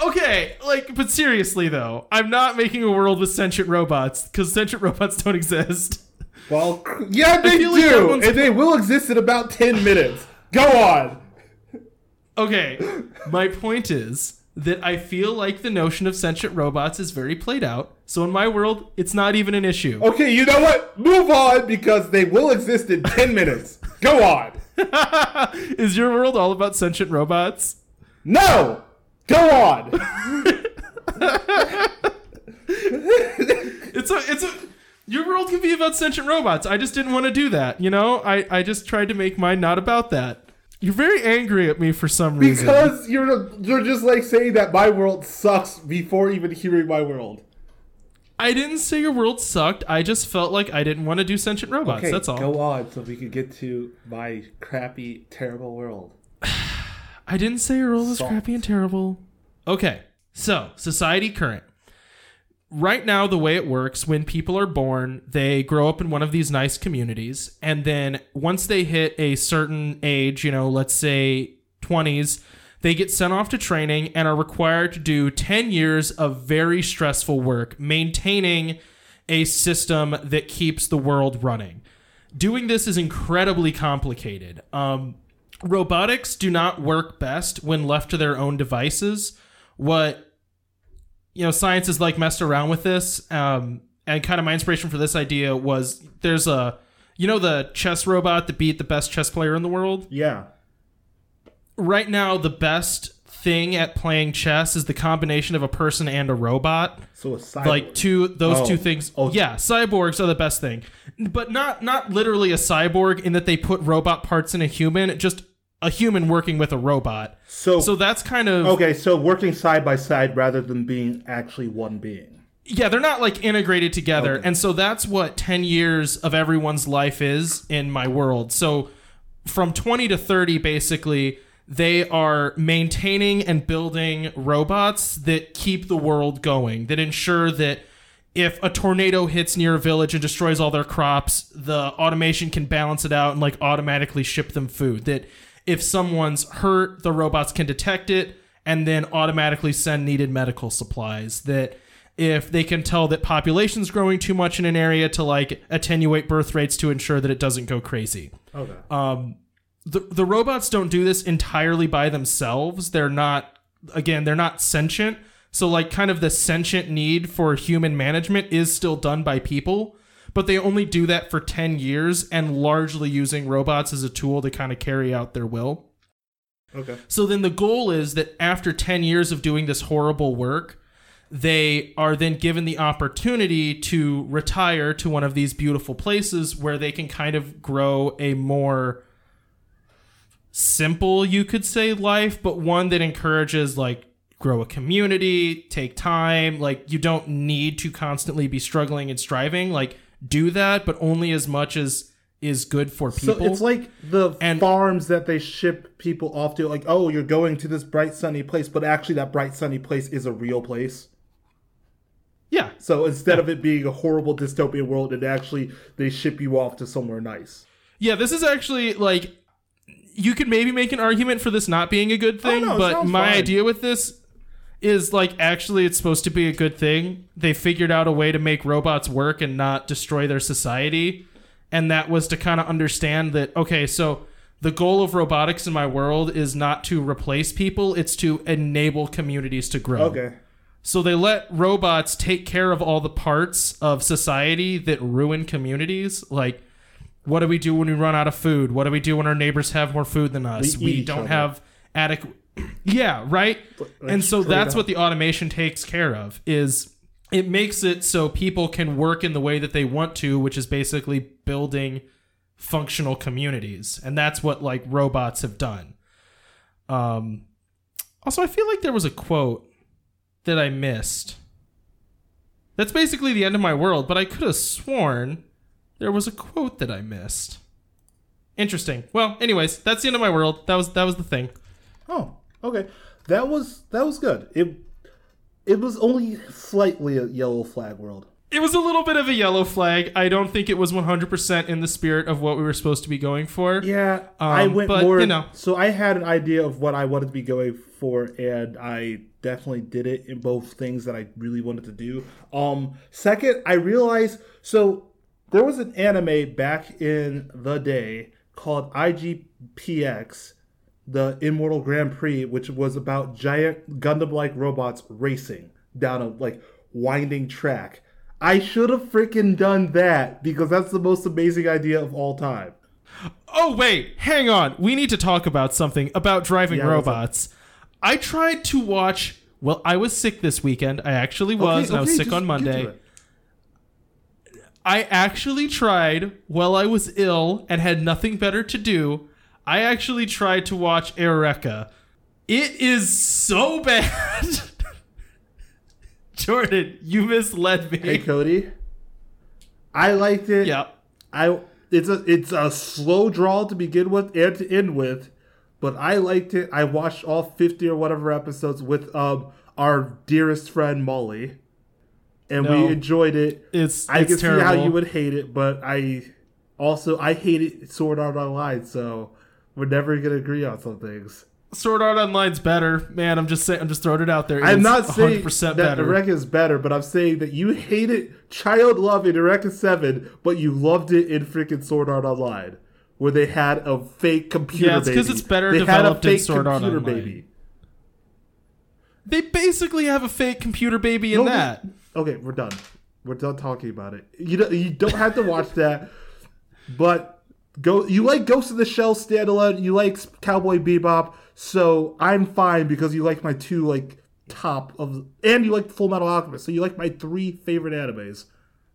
Okay, like, but seriously though, I'm not making a world with sentient robots because sentient robots don't exist. Well, yeah, they feel like do, and they will exist in about ten minutes. Go on. Okay, my point is that I feel like the notion of sentient robots is very played out. So in my world, it's not even an issue. Okay, you know what? Move on because they will exist in ten minutes. Go on. is your world all about sentient robots? No. Go on. It's a it's a your world can be about sentient robots. I just didn't want to do that, you know? I I just tried to make mine not about that. You're very angry at me for some reason. Because you're you're just like saying that my world sucks before even hearing my world. I didn't say your world sucked. I just felt like I didn't want to do sentient robots. Okay, That's all. go on so we could get to my crappy, terrible world. I didn't say your world was Salt. crappy and terrible. Okay, so society current. Right now, the way it works, when people are born, they grow up in one of these nice communities, and then once they hit a certain age, you know, let's say 20s, they get sent off to training and are required to do 10 years of very stressful work maintaining a system that keeps the world running. Doing this is incredibly complicated. Um, robotics do not work best when left to their own devices. What you know, science has like messed around with this. Um, and kind of my inspiration for this idea was there's a, you know, the chess robot that beat the best chess player in the world. Yeah. Right now, the best thing at playing chess is the combination of a person and a robot. So a cyborg. Like two, those Oh. two things. Oh. Yeah, cyborgs are the best thing, but not not literally a cyborg in that they put robot parts in a human. Just a human working with a robot. so, So that's kind of okay, so working side by side rather than being actually one being. yeah, they're not like integrated together. Okay. And so that's what 10 years of everyone's life is in my world. So from 20 to 30, basically, they are maintaining and building robots that keep the world going, that ensure that if a tornado hits near a village and destroys all their crops, the automation can balance it out and like automatically ship them food. That if someone's hurt, the robots can detect it and then automatically send needed medical supplies. That if they can tell that population's growing too much in an area to like attenuate birth rates to ensure that it doesn't go crazy Okay. um, the the robots don't do this entirely by themselves. They're not again, they're not sentient. So like kind of the sentient need for human management is still done by people, but they only do that for 10 years and largely using robots as a tool to kind of carry out their will. okay. So then the goal is that after 10 years of doing this horrible work, they are then given the opportunity to retire to one of these beautiful places where they can kind of grow a more simple, you could say, life, but one that encourages like grow a community, take time, like you don't need to constantly be struggling and striving, like do that, but only as much as is good for people. So it's like the And- farms that they ship people off to, like, oh, you're going to this bright sunny place, but actually that bright sunny place is a real place. yeah, So instead of it being a horrible dystopian world, it actually they ship you off to somewhere nice. Yeah, this is actually like you could maybe make an argument for this not being a good oh, thing, Oh, no, but my fine. idea with this is like actually it's supposed to be a good thing. They figured out a way to make robots work and not destroy their society, and that was to kind of understand that okay, so the goal of robotics in my world is not to replace people, it's to enable communities to grow. Okay. So they let robots take care of all the parts of society that ruin communities. Like, what do we do when we run out of food? What do we do when our neighbors have more food than us? We We, don't other. have adequate. yeah, right. and so that's up. what the automation takes care of. Is it makes it so people can work in the way that they want to, which is basically building functional communities, and that's what like robots have done. Um, also, I feel like there was a quote that I missed. That's basically the end of my world, but I could have sworn there was a quote that I missed. Interesting. Well, anyways, that's the end of my world. That was that was the thing. Oh, okay. That was that was good. It it was only slightly a yellow flag world. It was a little bit of a yellow flag. I don't think it was 100% in the spirit of what we were supposed to be going for. Yeah, I went but, more. you know. So I had an idea of what I wanted to be going for, and I definitely did it in both things that I really wanted to do. Um, second, I realized so there was an anime back in the day called IGPX, the Immortal Grand Prix, which was about giant Gundam-like robots racing down a like winding track. I should have freaking done that because that's the most amazing idea of all time. Oh wait, hang on. We need to talk about something about driving Yeah, robots. I tried to watch. Well, I was sick this weekend. I actually was, and I was sick on Monday. I actually tried while I was ill and had nothing better to do. I actually tried to watch Eureka. It is so bad. Jordan, you misled me. Hey Cody, I liked it. yeah. I it's a it's a slow draw to begin with and to end with, but I liked it. I watched all fifty or whatever episodes with um our dearest friend Molly, and No. we enjoyed it. It's I it's can terrible. see how you would hate it, but I also I hated Sword Art Online, so we're never gonna agree on some things. Sword Art Online's better, man. I'm just saying. I'm just throwing it out there. I'm not saying 100% that better. Eureka is better, but I'm saying that you hated Child Love in Eureka 7, but you loved it in freaking Sword Art Online, where they had a fake computer Yeah, it's 'cause baby. it's better they had a developed in fake Sword Art computer Online. baby. They basically have a fake computer baby in No, that. Okay, we're done. We're done talking about it. You don't, you don't have to watch that, but go. You like Ghost of the Shell standalone. You like Cowboy Bebop, so I'm fine because you like my two like top of, and you like Full Metal Alchemist, so you like my three favorite animes.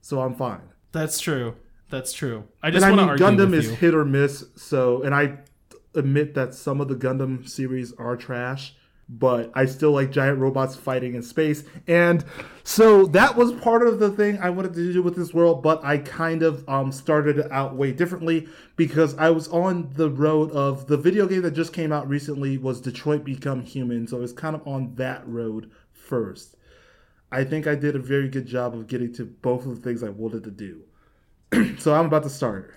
So I'm fine. That's true. That's true. I just want to argue Gundam is you. hit or miss. So, and I admit that some of the Gundam series are trash, but I still like giant robots fighting in space. And so that was part of the thing I wanted to do with this world, but I kind of um, started it out way differently because I was on the road of the video game that just came out recently was Detroit Become Human. So I was kind of on that road first. I think I did a very good job of getting to both of the things I wanted to do. so I'm about to start.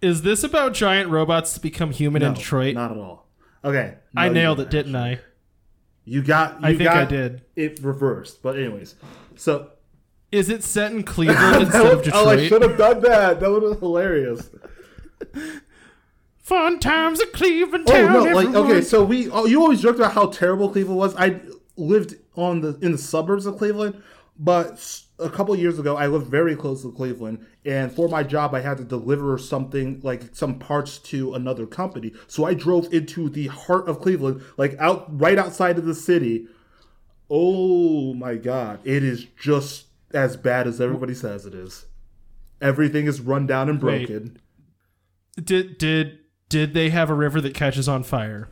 Is this about giant robots to become human in Detroit? Not at all. Okay. I No, you nailed it, didn't I? You got. You I think got I did. It reversed, but anyways. So Is it set in Cleveland instead of Detroit? oh, I should have done that. That would have been hilarious. Fun times at Cleveland Oh no! Like okay, so we. Oh, you always joked about how terrible Cleveland was. I lived on the in the suburbs of Cleveland, but a couple years ago, I lived very close to Cleveland, and for my job, I had to deliver something like some parts to another company. So I drove into the heart of Cleveland, like out right outside of the city. Oh my god, it is just as bad as everybody says it is. Everything is run down and Wait. broken. Did did did they have a river that catches on fire?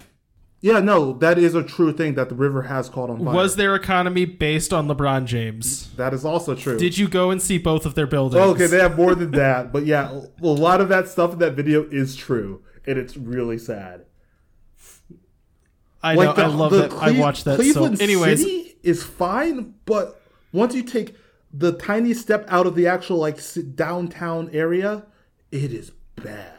Yeah, no, that is a true thing that the river has caught on fire. Was their economy based on LeBron James? that is also true. Did you go and see both of their buildings? Oh, okay, they have more than that, but yeah, a lot of that stuff in that video is true, and it's really sad. I know. I love that. I watched that. Cleveland so, anyways, City is fine, but once you take the tiny step out of the actual like downtown area, it is bad.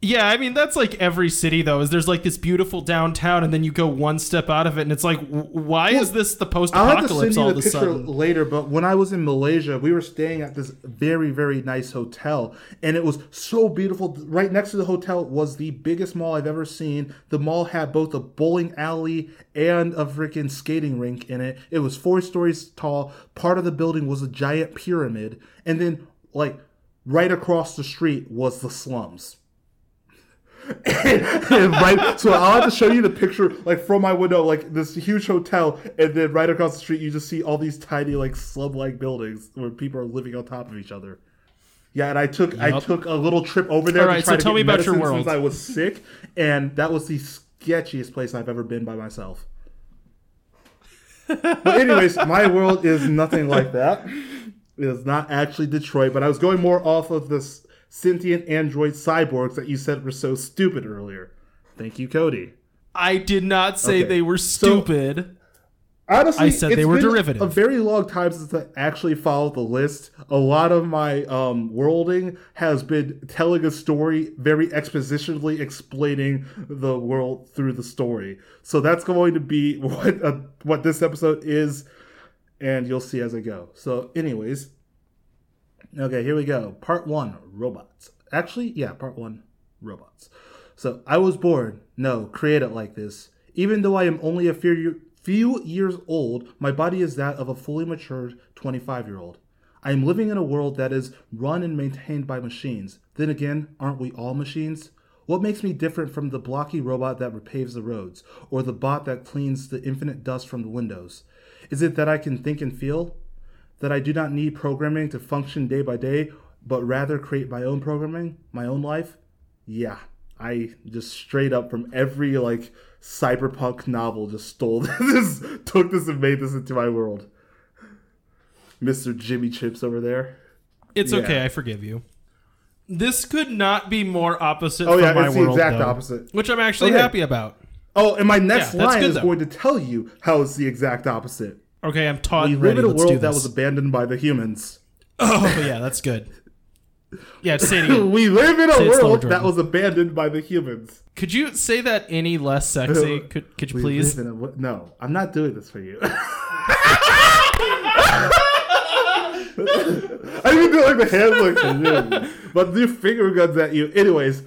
Yeah. I mean, that's like every city though. Is there's like this beautiful downtown, and then you go one step out of it, and it's like, why is this the I'll have to post-apocalypse all of a sudden? later, but when I was in Malaysia, we were staying at this very, very nice hotel, and it was so beautiful. Right next to the hotel was the biggest mall I've ever seen. The mall had both a bowling alley and a freaking skating rink in it. It was four stories tall. Part of the building was a giant pyramid, and then like right across the street was the slums. Right, so I'll have to show you the picture, like from my window, like this huge hotel, and then right across the street, you just see all these tiny, like slum-like buildings where people are living on top of each other. Yeah, and I took I took a little trip over there All to right, try so to tell me about your world. since I was sick, and that was the sketchiest place I've ever been by myself. but anyways, my world is nothing like that. It is not actually Detroit, but I was going more off of this sentient android cyborgs that you said were so stupid earlier. Thank you, Cody. I did not say Okay. they were stupid. Honestly, I said they were derivative. A very long time since I actually followed the list. A lot of my um, worlding has been telling a story, very expositionally explaining the world through the story. So that's going to be what uh, what this episode is, and you'll see as I go. So, anyways, okay, here we go. Part one: robots. Actually, yeah, part one: robots. So I was born, no, created like this. Even though I am only a few, few years old, my body is that of a fully matured 25 year old. I am living in a world that is run and maintained by machines. Then again, aren't we all machines? What makes me different from the blocky robot that repaves the roads, or the bot that cleans the infinite dust from the windows? Is it that I can think and feel? That I do not need programming to function day by day, but rather create my own programming, my own life? Yeah, I just straight up from every like cyberpunk novel just stole this, took this and made this into my world. Mr. Jimmy Chips over there. It's Yeah. okay. I forgive you. This could not be more opposite than my world. Oh yeah, my it's the world, exact though, opposite. which I'm actually Okay. happy about. Oh, and my next Yeah, line good, is though. going to tell you how it's the exact opposite. Okay, I'm taut We live in a world that was abandoned by the humans. Oh yeah, that's good. Yeah, say it again. we live in a Say world that was abandoned by the humans. Could you say that any less sexy? Could could you We please? live in a no, I'm not doing this for you. I even do like the hand like but do finger guns at you. Anyways,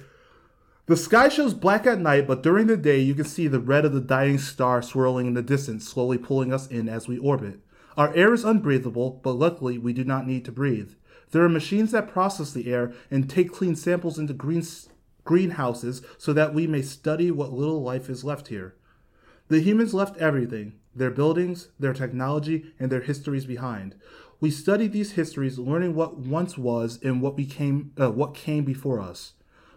The sky shows black at night, but during the day you can see the red of the dying star swirling in the distance, slowly pulling us in as we orbit. Our air is unbreathable, but luckily we do not need to breathe. There are machines that process the air and take clean samples into green, greenhouses so that we may study what little life is left here. The humans left everything their buildings, their technology, and their histories behind. We study these histories, learning what once was and what became uh, what came before us.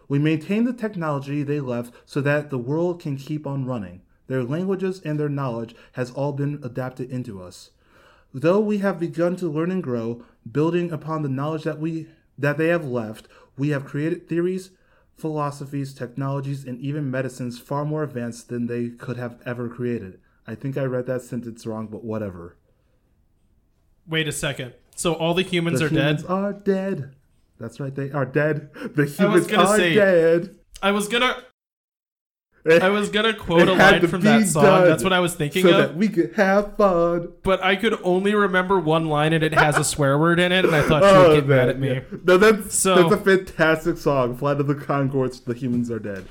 We maintain the technology they left so that the world can keep on running. Their languages and their knowledge has all been adapted into us. Though we have begun to learn and grow, building upon the knowledge that we that they have left, we have created theories, philosophies, technologies, and even medicines far more advanced than they could have ever created. I think I read that sentence wrong, but whatever. Wait a second. So all the humans the are humans dead? are dead. That's right, they are dead. The I was humans are say- dead. I was gonna I was gonna quote a line from that song. That's what I was thinking so of. that we could have fun. but I could only remember one line and it has a swear word in it, and I thought she oh, would get mad at me. Oh, yeah. No, that's So- that's a fantastic song. Flight of the Conchords, The Humans Are Dead.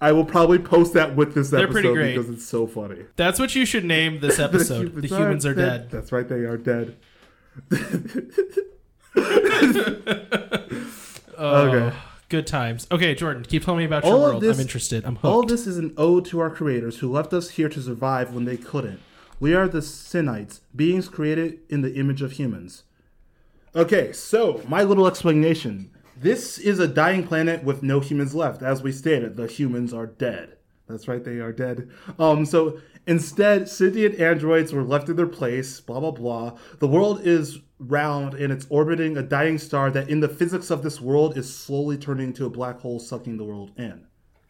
I will probably post that with this They're episode pretty great. because it's so funny. That's what you should name this episode. the humans are dead. That's right, they are dead. Oh, Okay. Good times. Okay, Jordan, keep telling me about your All world. this- I'm interested. I'm hooked. All this is an ode to our creators who left us here to survive when they couldn't. We are the Sinites, beings created in the image of humans. Okay, so my little explanation. This is a dying planet with no humans left. As we stated, the humans are dead. That's right, they are dead. Um, so instead, sentient androids were left in their place, blah blah blah. The world is round and it's orbiting a dying star that in the physics of this world is slowly turning into a black hole sucking the world in.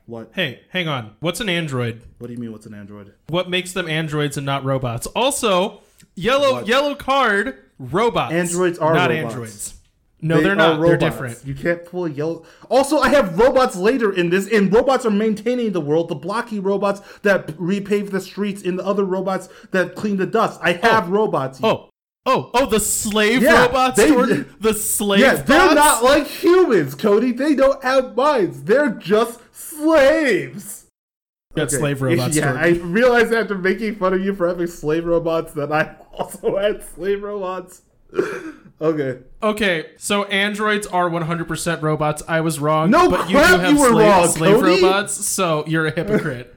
What hey, hang on. What's an android? what do you mean what's an android? What makes them androids and not robots? Also, yellow What? yellow card robots. Androids are not robots. androids. No, They they are are not. They're different. You can't pull a yellow. Also, I have robots later in this, and robots are maintaining the world. The blocky robots that repave the streets, and the other robots that clean the dust. I oh. have robots. Oh, oh, oh! The slave Yeah, robots, they- Jordan. The slave. yeah, they're bots? not like humans, Cody. They don't have minds. They're just slaves. Got Okay. slave robots. Yeah, Jordan. I realized after making fun of you for having slave robots that I also had slave robots. Okay. Okay, so androids are 100% robots. I was wrong. No but you do have you were slave, wrong, slave Cody. robots, so you're a hypocrite.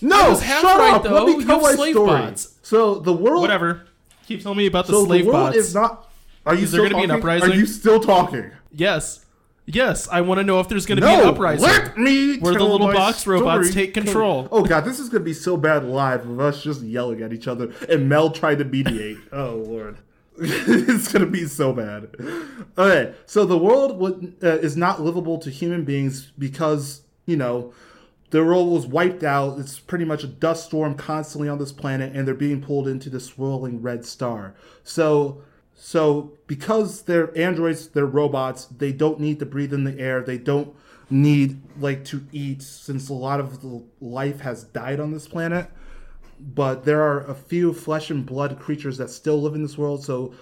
No, shut right, up. though. Let me tell have my slave story. bots. So the world, Whatever. Keep telling me about the So slave the world bots. is not. Are you Is there still gonna be an uprising? Are you still talking? yes. Yes, I want to know if there's going to be an uprising. let me. Where the little box robots take control. Oh god, this is gonna be so bad live of us just yelling at each other and Mel trying to mediate. oh lord, it's gonna be so bad. Okay, so the world uh, is not livable to human beings because you know the world was wiped out. It's pretty much a dust storm constantly on this planet, and they're being pulled into the swirling red star. So, so because they're androids, they're robots. They don't need to breathe in the air. They don't need like to eat, since a lot of the life has died on this planet. But there are a few flesh and blood creatures that still live in this world. So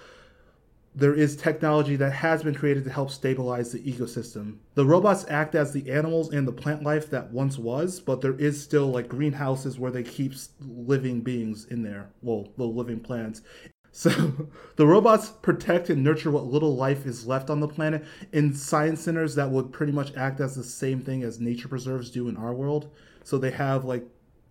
there is technology that has been created to help stabilize the ecosystem. The robots act as the animals and the plant life that once was, but there is still like greenhouses where they keep living beings in there. Well, the living plants. So the robots protect and nurture what little life is left on the planet in science centers that would pretty much act as the same thing as nature preserves do in our world. So they have like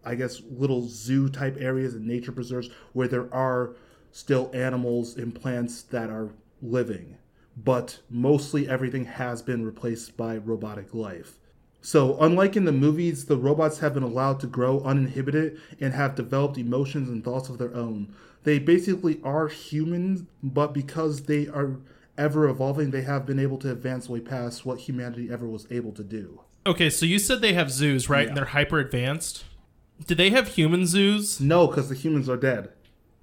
I guess little zoo type areas and nature preserves where there are still animals and plants that are living, but mostly everything has been replaced by robotic life. So, unlike in the movies, the robots have been allowed to grow uninhibited and have developed emotions and thoughts of their own. They basically are humans, but because they are ever evolving, they have been able to advance way past what humanity ever was able to do. Okay, so you said they have zoos, right? And they're hyper advanced. Do they have human zoos? No, because the humans are dead.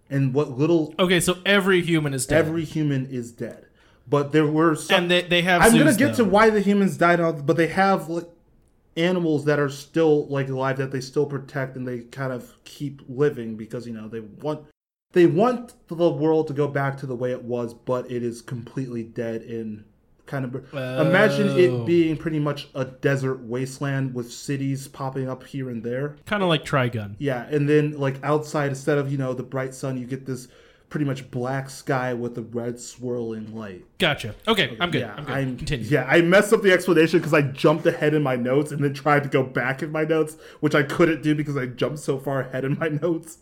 And what little Okay, so every human is dead. every human is dead. But there were some. and they, they have I'm zoos. gonna get though. to why the humans died out, but they have like animals that are still like alive that they still protect and they kind of keep living because you know they want they want the world to go back to the way it was, but it is completely dead in kind of. Imagine Oh. it being pretty much a desert wasteland with cities popping up here and there. Kind of like Trigun. Yeah, and then like outside, instead of you know the bright sun, you get this pretty much black sky with a red swirling light. Gotcha. Okay, I'm good. Yeah, I'm good. I'm- Continue. Yeah, I messed up the explanation because I jumped ahead in my notes and then tried to go back in my notes, which I couldn't do because I jumped so far ahead in my notes.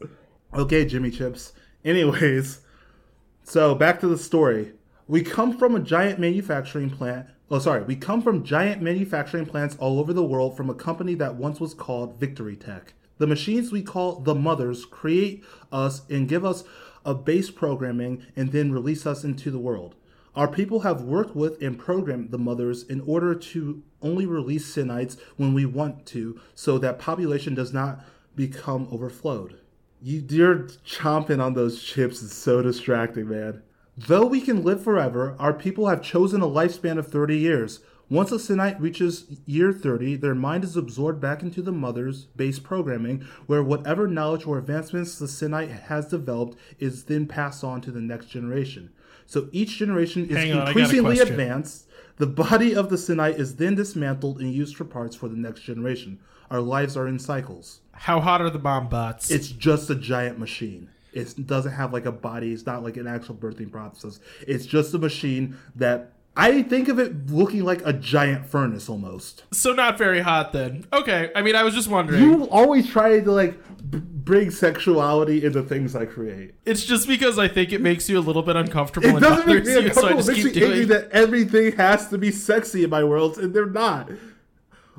Okay, Jimmy Chips. Anyways, so back to the story. We come from a giant manufacturing plant. Oh, sorry. We come from giant manufacturing plants all over the world from a company that once was called Victory Tech. The machines we call the mothers create us and give us a base programming and then release us into the world. Our people have worked with and programmed the mothers in order to only release Sinites when we want to so that population does not become overflowed. You're chomping on those chips is so distracting, man. Though we can live forever, our people have chosen a lifespan of 30 years. Once a Sinite reaches year 30, their mind is absorbed back into the mother's base programming, where whatever knowledge or advancements the Sinite has developed is then passed on to the next generation. So each generation is on, I got a increasingly advanced. The body of the Sinite is then dismantled and used for parts for the next generation. Our lives are in cycles. How hot are the bomb bots? It's just a giant machine. It doesn't have like a body. It's not like an actual birthing process. It's just a machine that I think of it looking like a giant furnace almost. so not very hot then. Okay. I mean, I was just wondering. You always try to like b- bring sexuality into things I create. It's just because I think it makes you a little bit uncomfortable It and doesn't make me you, so I just It makes keep me doing. that everything has to be sexy in my worlds, and they're not.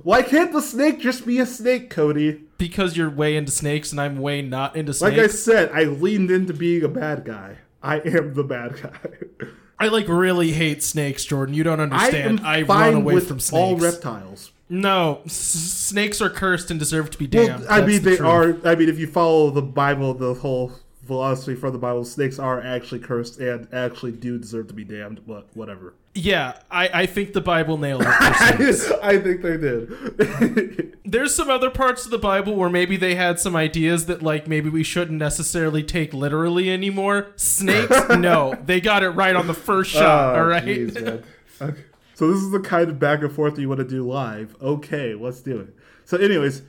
Why can't the snake just be a snake, Cody? Because you're way into snakes and I'm way not into snakes. Like. I said, I leaned into being a bad guy. I am the bad guy. I like really hate snakes, Jordan. You don't I understand. I, fine run away with from all reptiles. no, s- snakes are cursed and deserve to be Well, damned. I That's mean, the they truth. are. I mean, if you follow the Bible, the whole philosophy from the Bible, snakes are actually cursed and actually do deserve to be damned. But whatever. Yeah, I, I think the Bible nailed it. I think they did. There's some other parts of the Bible where maybe they had some ideas that like maybe we shouldn't necessarily take literally anymore. Snakes, no, they got it right on the first shot. Oh, all right. man. Okay. So this is the kind of back and forth you want to do live. Okay, let's do it. So, anyways,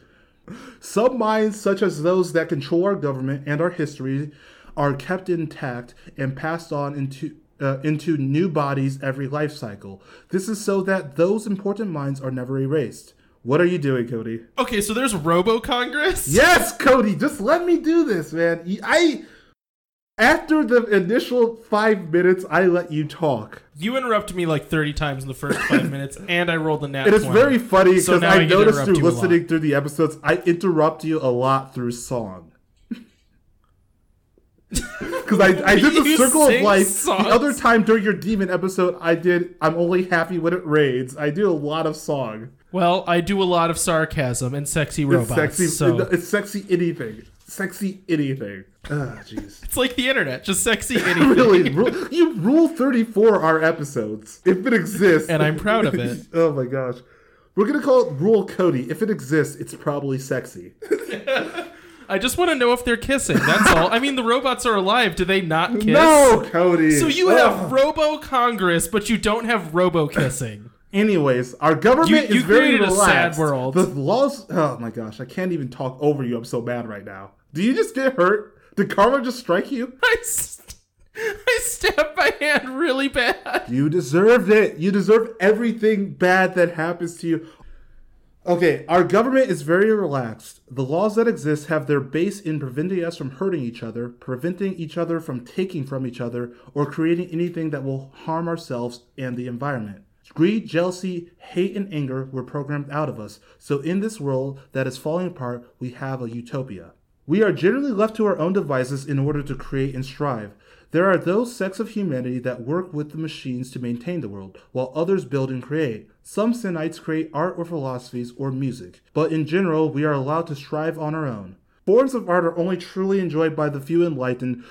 some minds, such as those that control our government and our history, are kept intact and passed on into uh, into new bodies every life cycle. This is so that those important minds are never erased. What are you doing, Cody? Okay, so there's Robo Congress. Yes, Cody, just let me do this, man. I after the initial five minutes, I let you talk. You interrupted me like 30 times in the first five minutes, and I rolled the nat. It is very funny because now I I noticed through you a lot. listening through the episodes, I interrupt you a lot through song. Because I, I did the circle of life. songs? The other time during your demon episode, I did I'm only happy when it rains. I do a lot of song. Well, I do a lot of sarcasm and sexy It's robots. sexy. so It's sexy anything. Sexy anything. Ah, jeez. it's like the internet, just sexy anything. really, ru- you rule 34 our episodes if it exists. And I'm proud of it. oh my gosh. We're going to call it Rule Cody. If it exists, it's probably sexy. I just want to know if they're kissing. That's all. I mean, the robots are alive. Do they not kiss? No, Cody. So you Ugh. have Robo Congress, but you don't have Robo kissing. Anyways, our government You- you is very created a sad relaxed. world. The laws. Oh my gosh, I can't even talk over you. I'm so bad right now. Do you just get hurt? Did karma just strike you? I, st- I stabbed my hand really bad. You deserved it. You deserve everything bad that happens to you. Okay, our government is very relaxed. The laws that exist have their base in preventing us from hurting each other, preventing each other from taking from each other, or creating anything that will harm ourselves and the environment. Greed, jealousy, hate, and anger were programmed out of us. So, in this world that is falling apart, we have a utopia. We are generally left to our own devices in order to create and strive. There are those sects of humanity that work with the machines to maintain the world, while others build and create. Some Sinites create art or philosophies or music, but in general, we are allowed to strive on our own. Forms of art are only truly enjoyed by the few enlightened,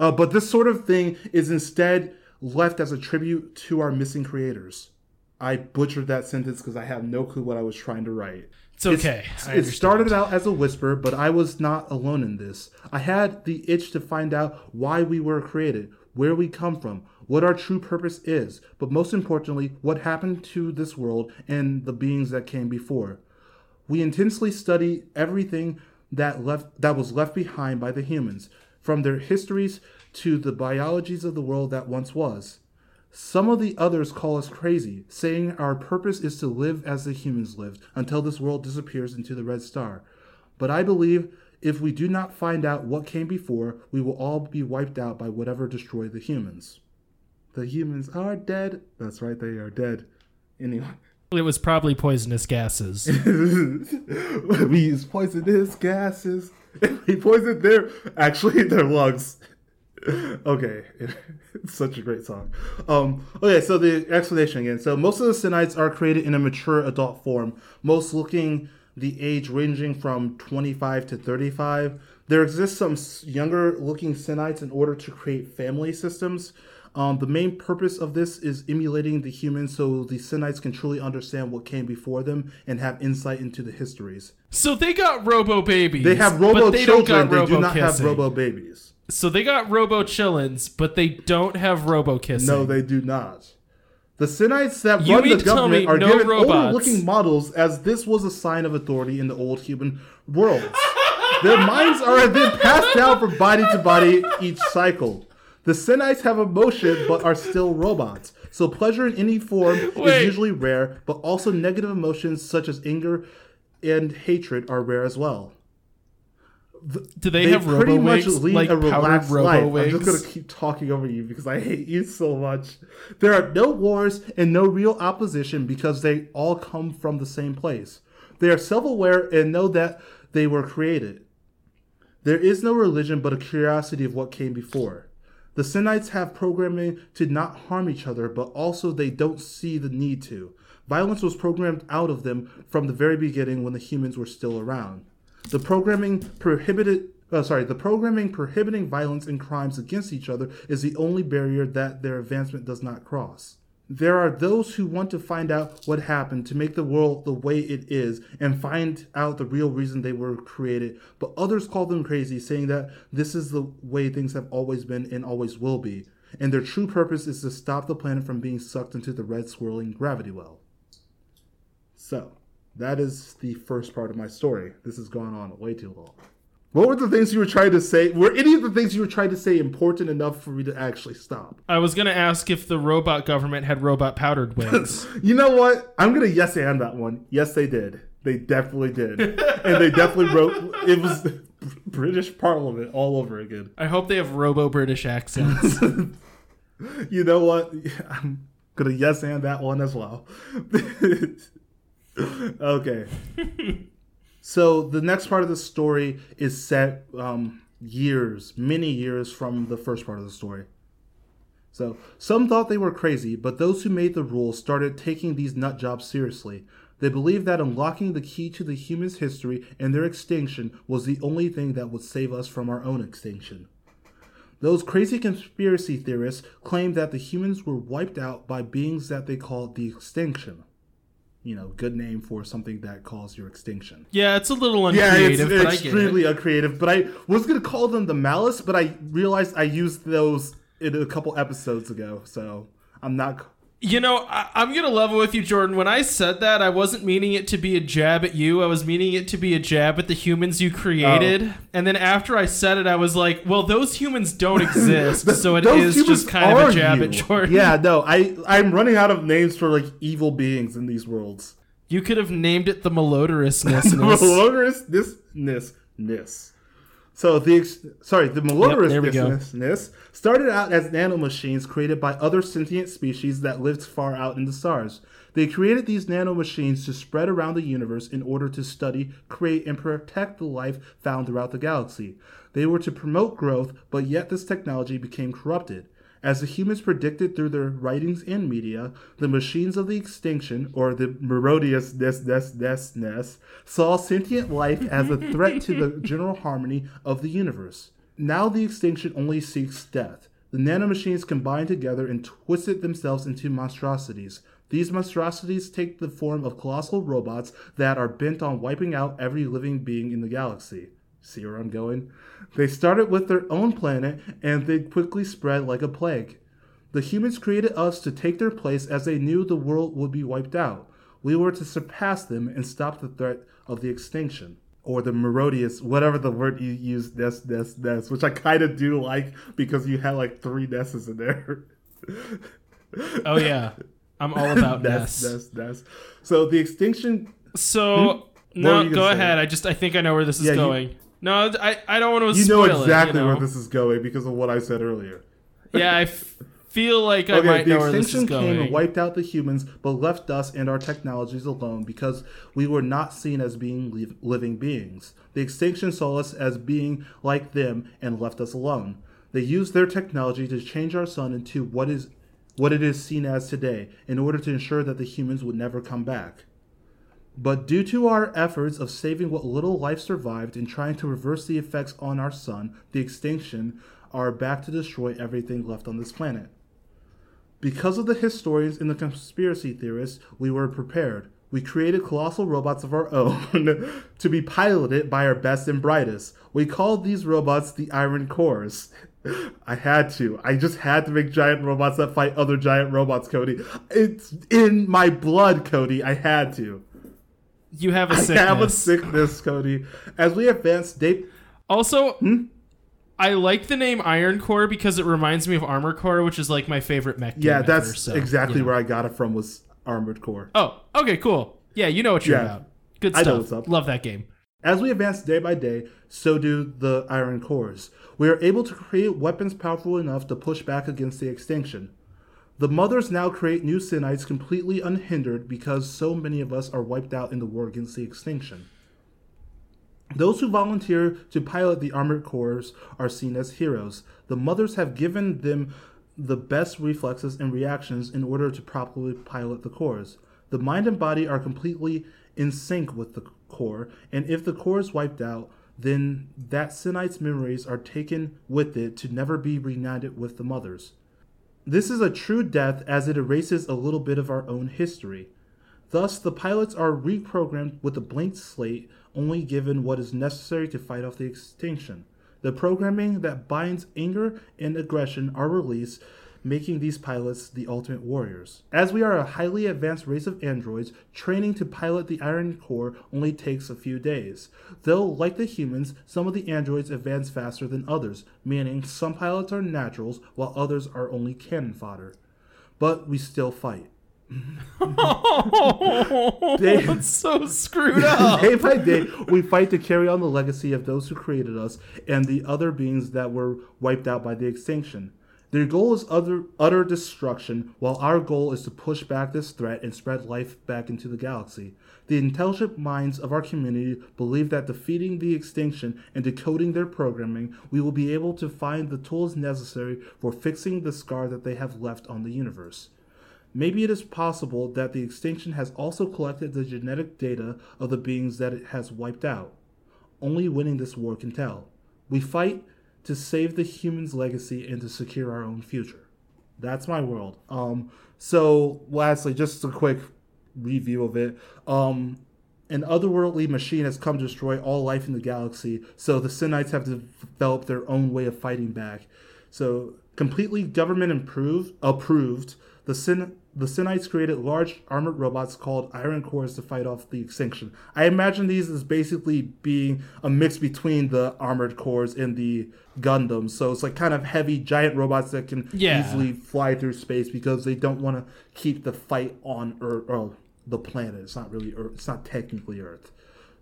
uh, but this sort of thing is instead left as a tribute to our missing creators. I butchered that sentence because I have no clue what I was trying to write. It's okay. It's- it started out as a whisper, but I was not alone in this. I had the itch to find out why we were created, where we come from, what our true purpose is, but most importantly, what happened to this world and the beings that came before. We intensely study everything that left that was left behind by the humans, from their histories to the biologies of the world that once was. Some of the others call us crazy, saying our purpose is to live as the humans lived until this world disappears into the red star. But I believe if we do not find out what came before, we will all be wiped out by whatever destroyed the humans. The humans are dead. That's right, they are dead. Anyway. It was probably poisonous gases. we use poisonous gases. We poisoned their actually their lungs. okay, it's such a great song. Um, okay, so the explanation again. So most of the Sinites are created in a mature adult form, most looking the age ranging from 25 to 35. There exists some younger looking Sinites in order to create family systems. Um, the main purpose of this is emulating the humans so the Sinites can truly understand what came before them and have insight into the histories. So they got robo babies. They have robo they children, they do not have robo babies. So they got robo chillins, but they don't have robo kissing. No, they do not. The Sinites that you run the government are no given older looking models as this was a sign of authority in the old human world. Their minds are then passed down from body to body each cycle. The Sinites have emotion but are still robots. So pleasure in any form Wait. is usually rare, but also negative emotions such as anger and hatred are rare as well. Do they, they have pretty robo much wigs, lead like a relaxed life. Wigs? I'm just gonna keep talking over you because I hate you so much. There are no wars and no real opposition because they all come from the same place. They are self-aware and know that they were created. There is no religion but a curiosity of what came before. The Sinites have programming to not harm each other, but also they don't see the need to. Violence was programmed out of them from the very beginning when the humans were still around. The programming prohibited uh, sorry, the programming prohibiting violence and crimes against each other is the only barrier that their advancement does not cross. There are those who want to find out what happened to make the world the way it is and find out the real reason they were created, but others call them crazy, saying that this is the way things have always been and always will be, and their true purpose is to stop the planet from being sucked into the red swirling gravity well. So, that is the first part of my story. This has gone on way too long. What were the things you were trying to say? Were any of the things you were trying to say important enough for me to actually stop? I was going to ask if the robot government had robot powdered wigs. you know what? I'm going to yes and that one. Yes, they did. They definitely did. and they definitely wrote it was British Parliament all over again. I hope they have robo British accents. you know what? I'm going to yes and that one as well. okay. So the next part of the story is set um, years, many years from the first part of the story. So some thought they were crazy, but those who made the rules started taking these nut jobs seriously. They believed that unlocking the key to the human's history and their extinction was the only thing that would save us from our own extinction. Those crazy conspiracy theorists claimed that the humans were wiped out by beings that they called the extinction you know, good name for something that caused your extinction. Yeah, it's a little uncreative. Yeah, it's, extremely uncreative. But I was gonna call them the malice, but I realized I used those in a couple episodes ago, so I'm not you know, I, am gonna level with you, Jordan. When I said that, I wasn't meaning it to be a jab at you. I was meaning it to be a jab at the humans you created. Oh. And then after I said it, I was like, "Well, those humans don't exist, so it is just kind of a jab you. at Jordan." Yeah, no, I I'm running out of names for like evil beings in these worlds. You could have named it the malodorousness. malodorousness. So the sorry, the malodorousness yep, started out as nanomachines created by other sentient species that lived far out in the stars. They created these nanomachines to spread around the universe in order to study, create, and protect the life found throughout the galaxy. They were to promote growth, but yet this technology became corrupted. As the humans predicted through their writings and media, the machines of the extinction, or the Merodeousness, saw sentient life as a threat to the general harmony of the universe. Now the extinction only seeks death. The nanomachines combine together and twisted themselves into monstrosities. These monstrosities take the form of colossal robots that are bent on wiping out every living being in the galaxy. See where I'm going? They started with their own planet and they quickly spread like a plague. The humans created us to take their place as they knew the world would be wiped out. We were to surpass them and stop the threat of the extinction. Or the Merodius, whatever the word you use, nest, nest, nest, which I kind of do like because you had like three nests in there. Oh yeah, I'm all about nest, nests. nest, nest. So the extinction So Hmm? No, go say? ahead. I just I think I know where this is Yeah, you- going. No, I I don't want to you know exactly it. you where this is going because of what I said earlier. yeah, I f- feel like I Okay, might know where this is going. The extinction came and wiped out the humans, but left us and our technologies alone because we were not seen as being liv- living beings. The extinction saw us as being like them and left us alone. They used their technology to change our sun into what is what it is seen as today in order to ensure that the humans would never come back. But due to our efforts of saving what little life survived and trying to reverse the effects on our sun, the extinction are back to destroy everything left on this planet. Because of the historians and the conspiracy theorists, we were prepared. We created colossal robots of our own to be piloted by our best and brightest. We called these robots the Iron Cores. I had to. I just had to make giant robots that fight other giant robots, Cody. It's in my blood, Cody. I had to. You have a sickness. I have a sickness, Cody. As we advance, day. Also, Hmm? I like the name Iron Core because it reminds me of Armor Core, which is like my favorite mech. Yeah, that's ever, so, exactly you know. where I got it from. Was Armored Core. Oh, okay, cool. Yeah, you know what you're Yeah. about. Good stuff. know what's up. Love that game. As we advance day by day, so do the iron cores. We are able to create weapons powerful enough to push back against the extinction. The mothers now create new Sinites completely unhindered because so many of us are wiped out in the war against the extinction. Those who volunteer to pilot the armored cores are seen as heroes. The mothers have given them the best reflexes and reactions in order to properly pilot the cores. The mind and body are completely in sync with the core, and if the core is wiped out, then that Sinite's memories are taken with it to never be reunited with the mothers. This is a true death as it erases a little bit of our own history. Thus, the pilots are reprogrammed with a blank slate, only given what is necessary to fight off the extinction. The programming that binds anger and aggression are released, making these pilots the ultimate warriors. As we are a highly advanced race of androids, training to pilot the Iron Core only takes a few days. Though, like the humans, some of the androids advance faster than others, meaning some pilots are naturals while others are only cannon fodder. But we still fight. They- That's so screwed up. day by day, we fight to carry on the legacy of those who created us and the other beings that were wiped out by the extinction. Their goal is utter, utter destruction, while our goal is to push back this threat and spread life back into the galaxy. The intelligent minds of our community believe that defeating the extinction and decoding their programming, we will be able to find the tools necessary for fixing the scar that they have left on the universe. Maybe it is possible that the extinction has also collected the genetic data of the beings that it has wiped out. Only winning this war can tell. We fight to save the humans' legacy and to secure our own future. That's my world. Um, so, lastly, just a quick review of it. Um, an otherworldly machine has come to destroy all life in the galaxy, so the Sinites have developed their own way of fighting back. So, completely government improved, approved, the Sin the Sinites created large armored robots called Iron Cores to fight off the extinction. I imagine these as basically being a mix between the armored cores and the Gundams. So it's like kind of heavy giant robots that can Yeah. easily fly through space because they don't want to keep the fight on Earth or the planet. It's not really Earth. It's not technically Earth.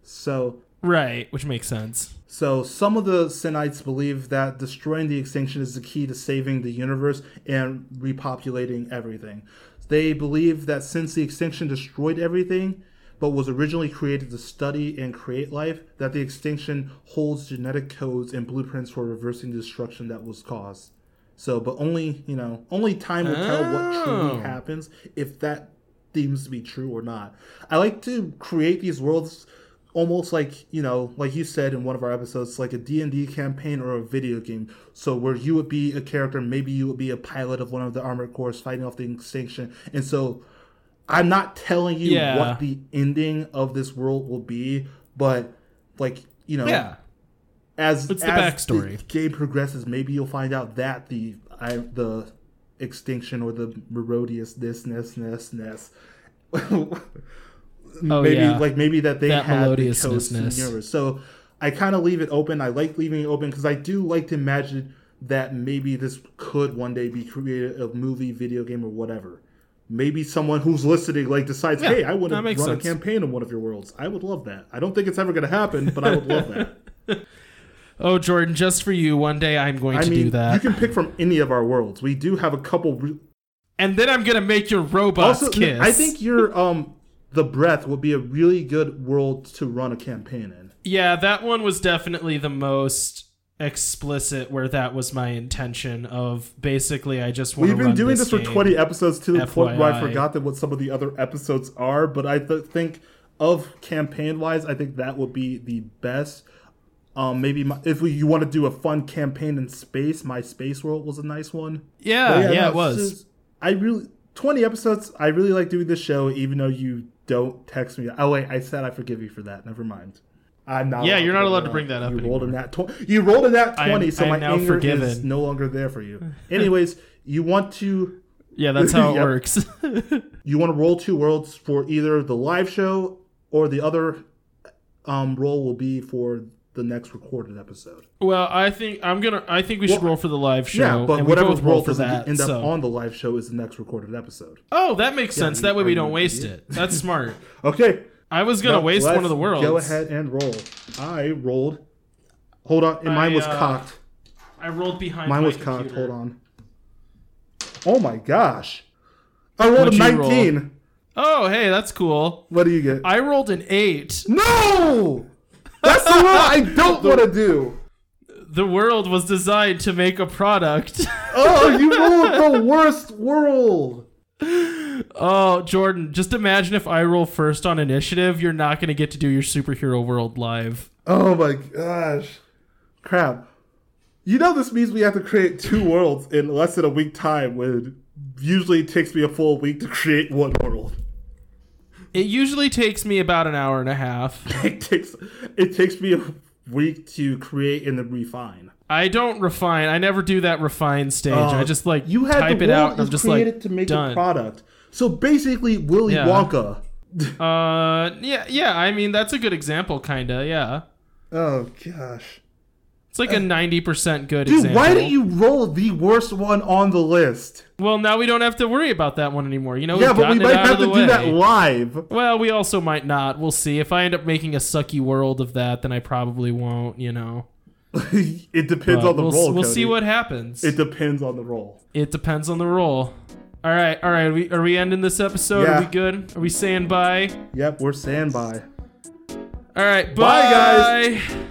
So Right, which makes sense. so some of the Sinites believe that destroying the extinction is the key to saving the universe and repopulating everything. They believe that since the extinction destroyed everything, but was originally created to study and create life, that the extinction holds genetic codes and blueprints for reversing the destruction that was caused. So, but only, you know, only time will tell what Oh. truly happens if that deems to be true or not. I like to create these worlds almost like you know like you said in one of our episodes like a d&d campaign or a video game so where you would be a character maybe you would be a pilot of one of the armored cores fighting off the extinction and so i'm not telling you Yeah. what the ending of this world will be but like you know Yeah. as It's the as backstory. the game progresses maybe you'll find out that the I, the extinction or the Merodius this ness ness ness. Oh, maybe yeah. like maybe that they That had the melodiousness-ness. chosen universe. So I kind of leave it open. I like leaving it open because I do like to imagine that maybe this could one day be created a movie, video game, or whatever. Maybe someone who's listening like decides, Yeah, hey, I want to run makes a campaign in one of your worlds. I would love that. I don't think it's ever going to happen, but I would love that. Oh, Jordan, just for you, one day I'm going I to mean, do that. you can pick from any of our worlds. We do have a couple. Re- and then I'm gonna make your robots also, kiss. I think your um the breath would be a really good world to run a campaign in. Yeah, that one was definitely the most explicit where that was my intention of basically I just want We've been doing this, for 20 episodes to the point where I forgot that what some of the other episodes are, but I th- think of campaign wise, I think that would be the best. Um, maybe my, if we, you want to do a fun campaign in space, my space world was a nice one. Yeah, But yeah, no, it was. just- I really 20 episodes. I really like doing this show, even though you don't text me. Oh wait, I said I forgive you for that. Never mind. I'm not. Yeah, you're not allowed to bring that up You rolled a anymore. nat tw- You rolled a nat I am- 20, so my anger is no longer there for you. Anyways, you want to yeah, that's how it Yep. works. you want to roll two worlds for either the live show or the other um roll will be for the next recorded episode. well, I think I'm gonna. I think we should Well, roll for the live show. yeah, but and we whatever both roll for that. end up so- on the live show is the next recorded episode. oh, that makes sense. you- that way we don't waste idiot? it. That's smart. Okay. I was gonna Now, waste one of the worlds. Go ahead and roll. I rolled. Hold on, and mine was uh, cocked. I rolled behind. Mine was cocked. Hold on. Oh my gosh! I rolled What'd a you roll? nineteen. Oh, hey, that's cool. What do you get? I rolled an eight. no, that's the one I don't want to do. The world was designed to make a product. Oh, you rolled the worst world. oh, Jordan, just imagine if I roll first on initiative, you're not going to get to do your superhero world live. Oh my gosh. Crap. You know this means we have to create two worlds in less than a week time when usually it takes me a full week to create one world. It usually takes me about an hour and a half. It takes it takes me a week to create and then refine. I don't refine. I never do that refine stage. Uh, I just like you had type the it out and I'm just like created to make done. a product. So basically Willy Yeah. Wonka. Uh, yeah, yeah. I mean, that's a good example, kinda. Yeah, Oh gosh. It's like a ninety percent good Dude, example. why didn't you roll the worst one on the list? Well, now we don't have to worry about that one anymore. You know, Yeah, but we might have to the do that live. Well, we also might not. We'll see. If I end up making a sucky world of that, then I probably won't. You know, it depends But on the we'll, roll. we'll Cody. see what happens. It depends on the roll. It depends on the roll. All right, all right. Are we, are we ending this episode? Yeah. Are we good? Are we saying bye? Yep, we're saying bye. All right, Bye, bye, guys. guys.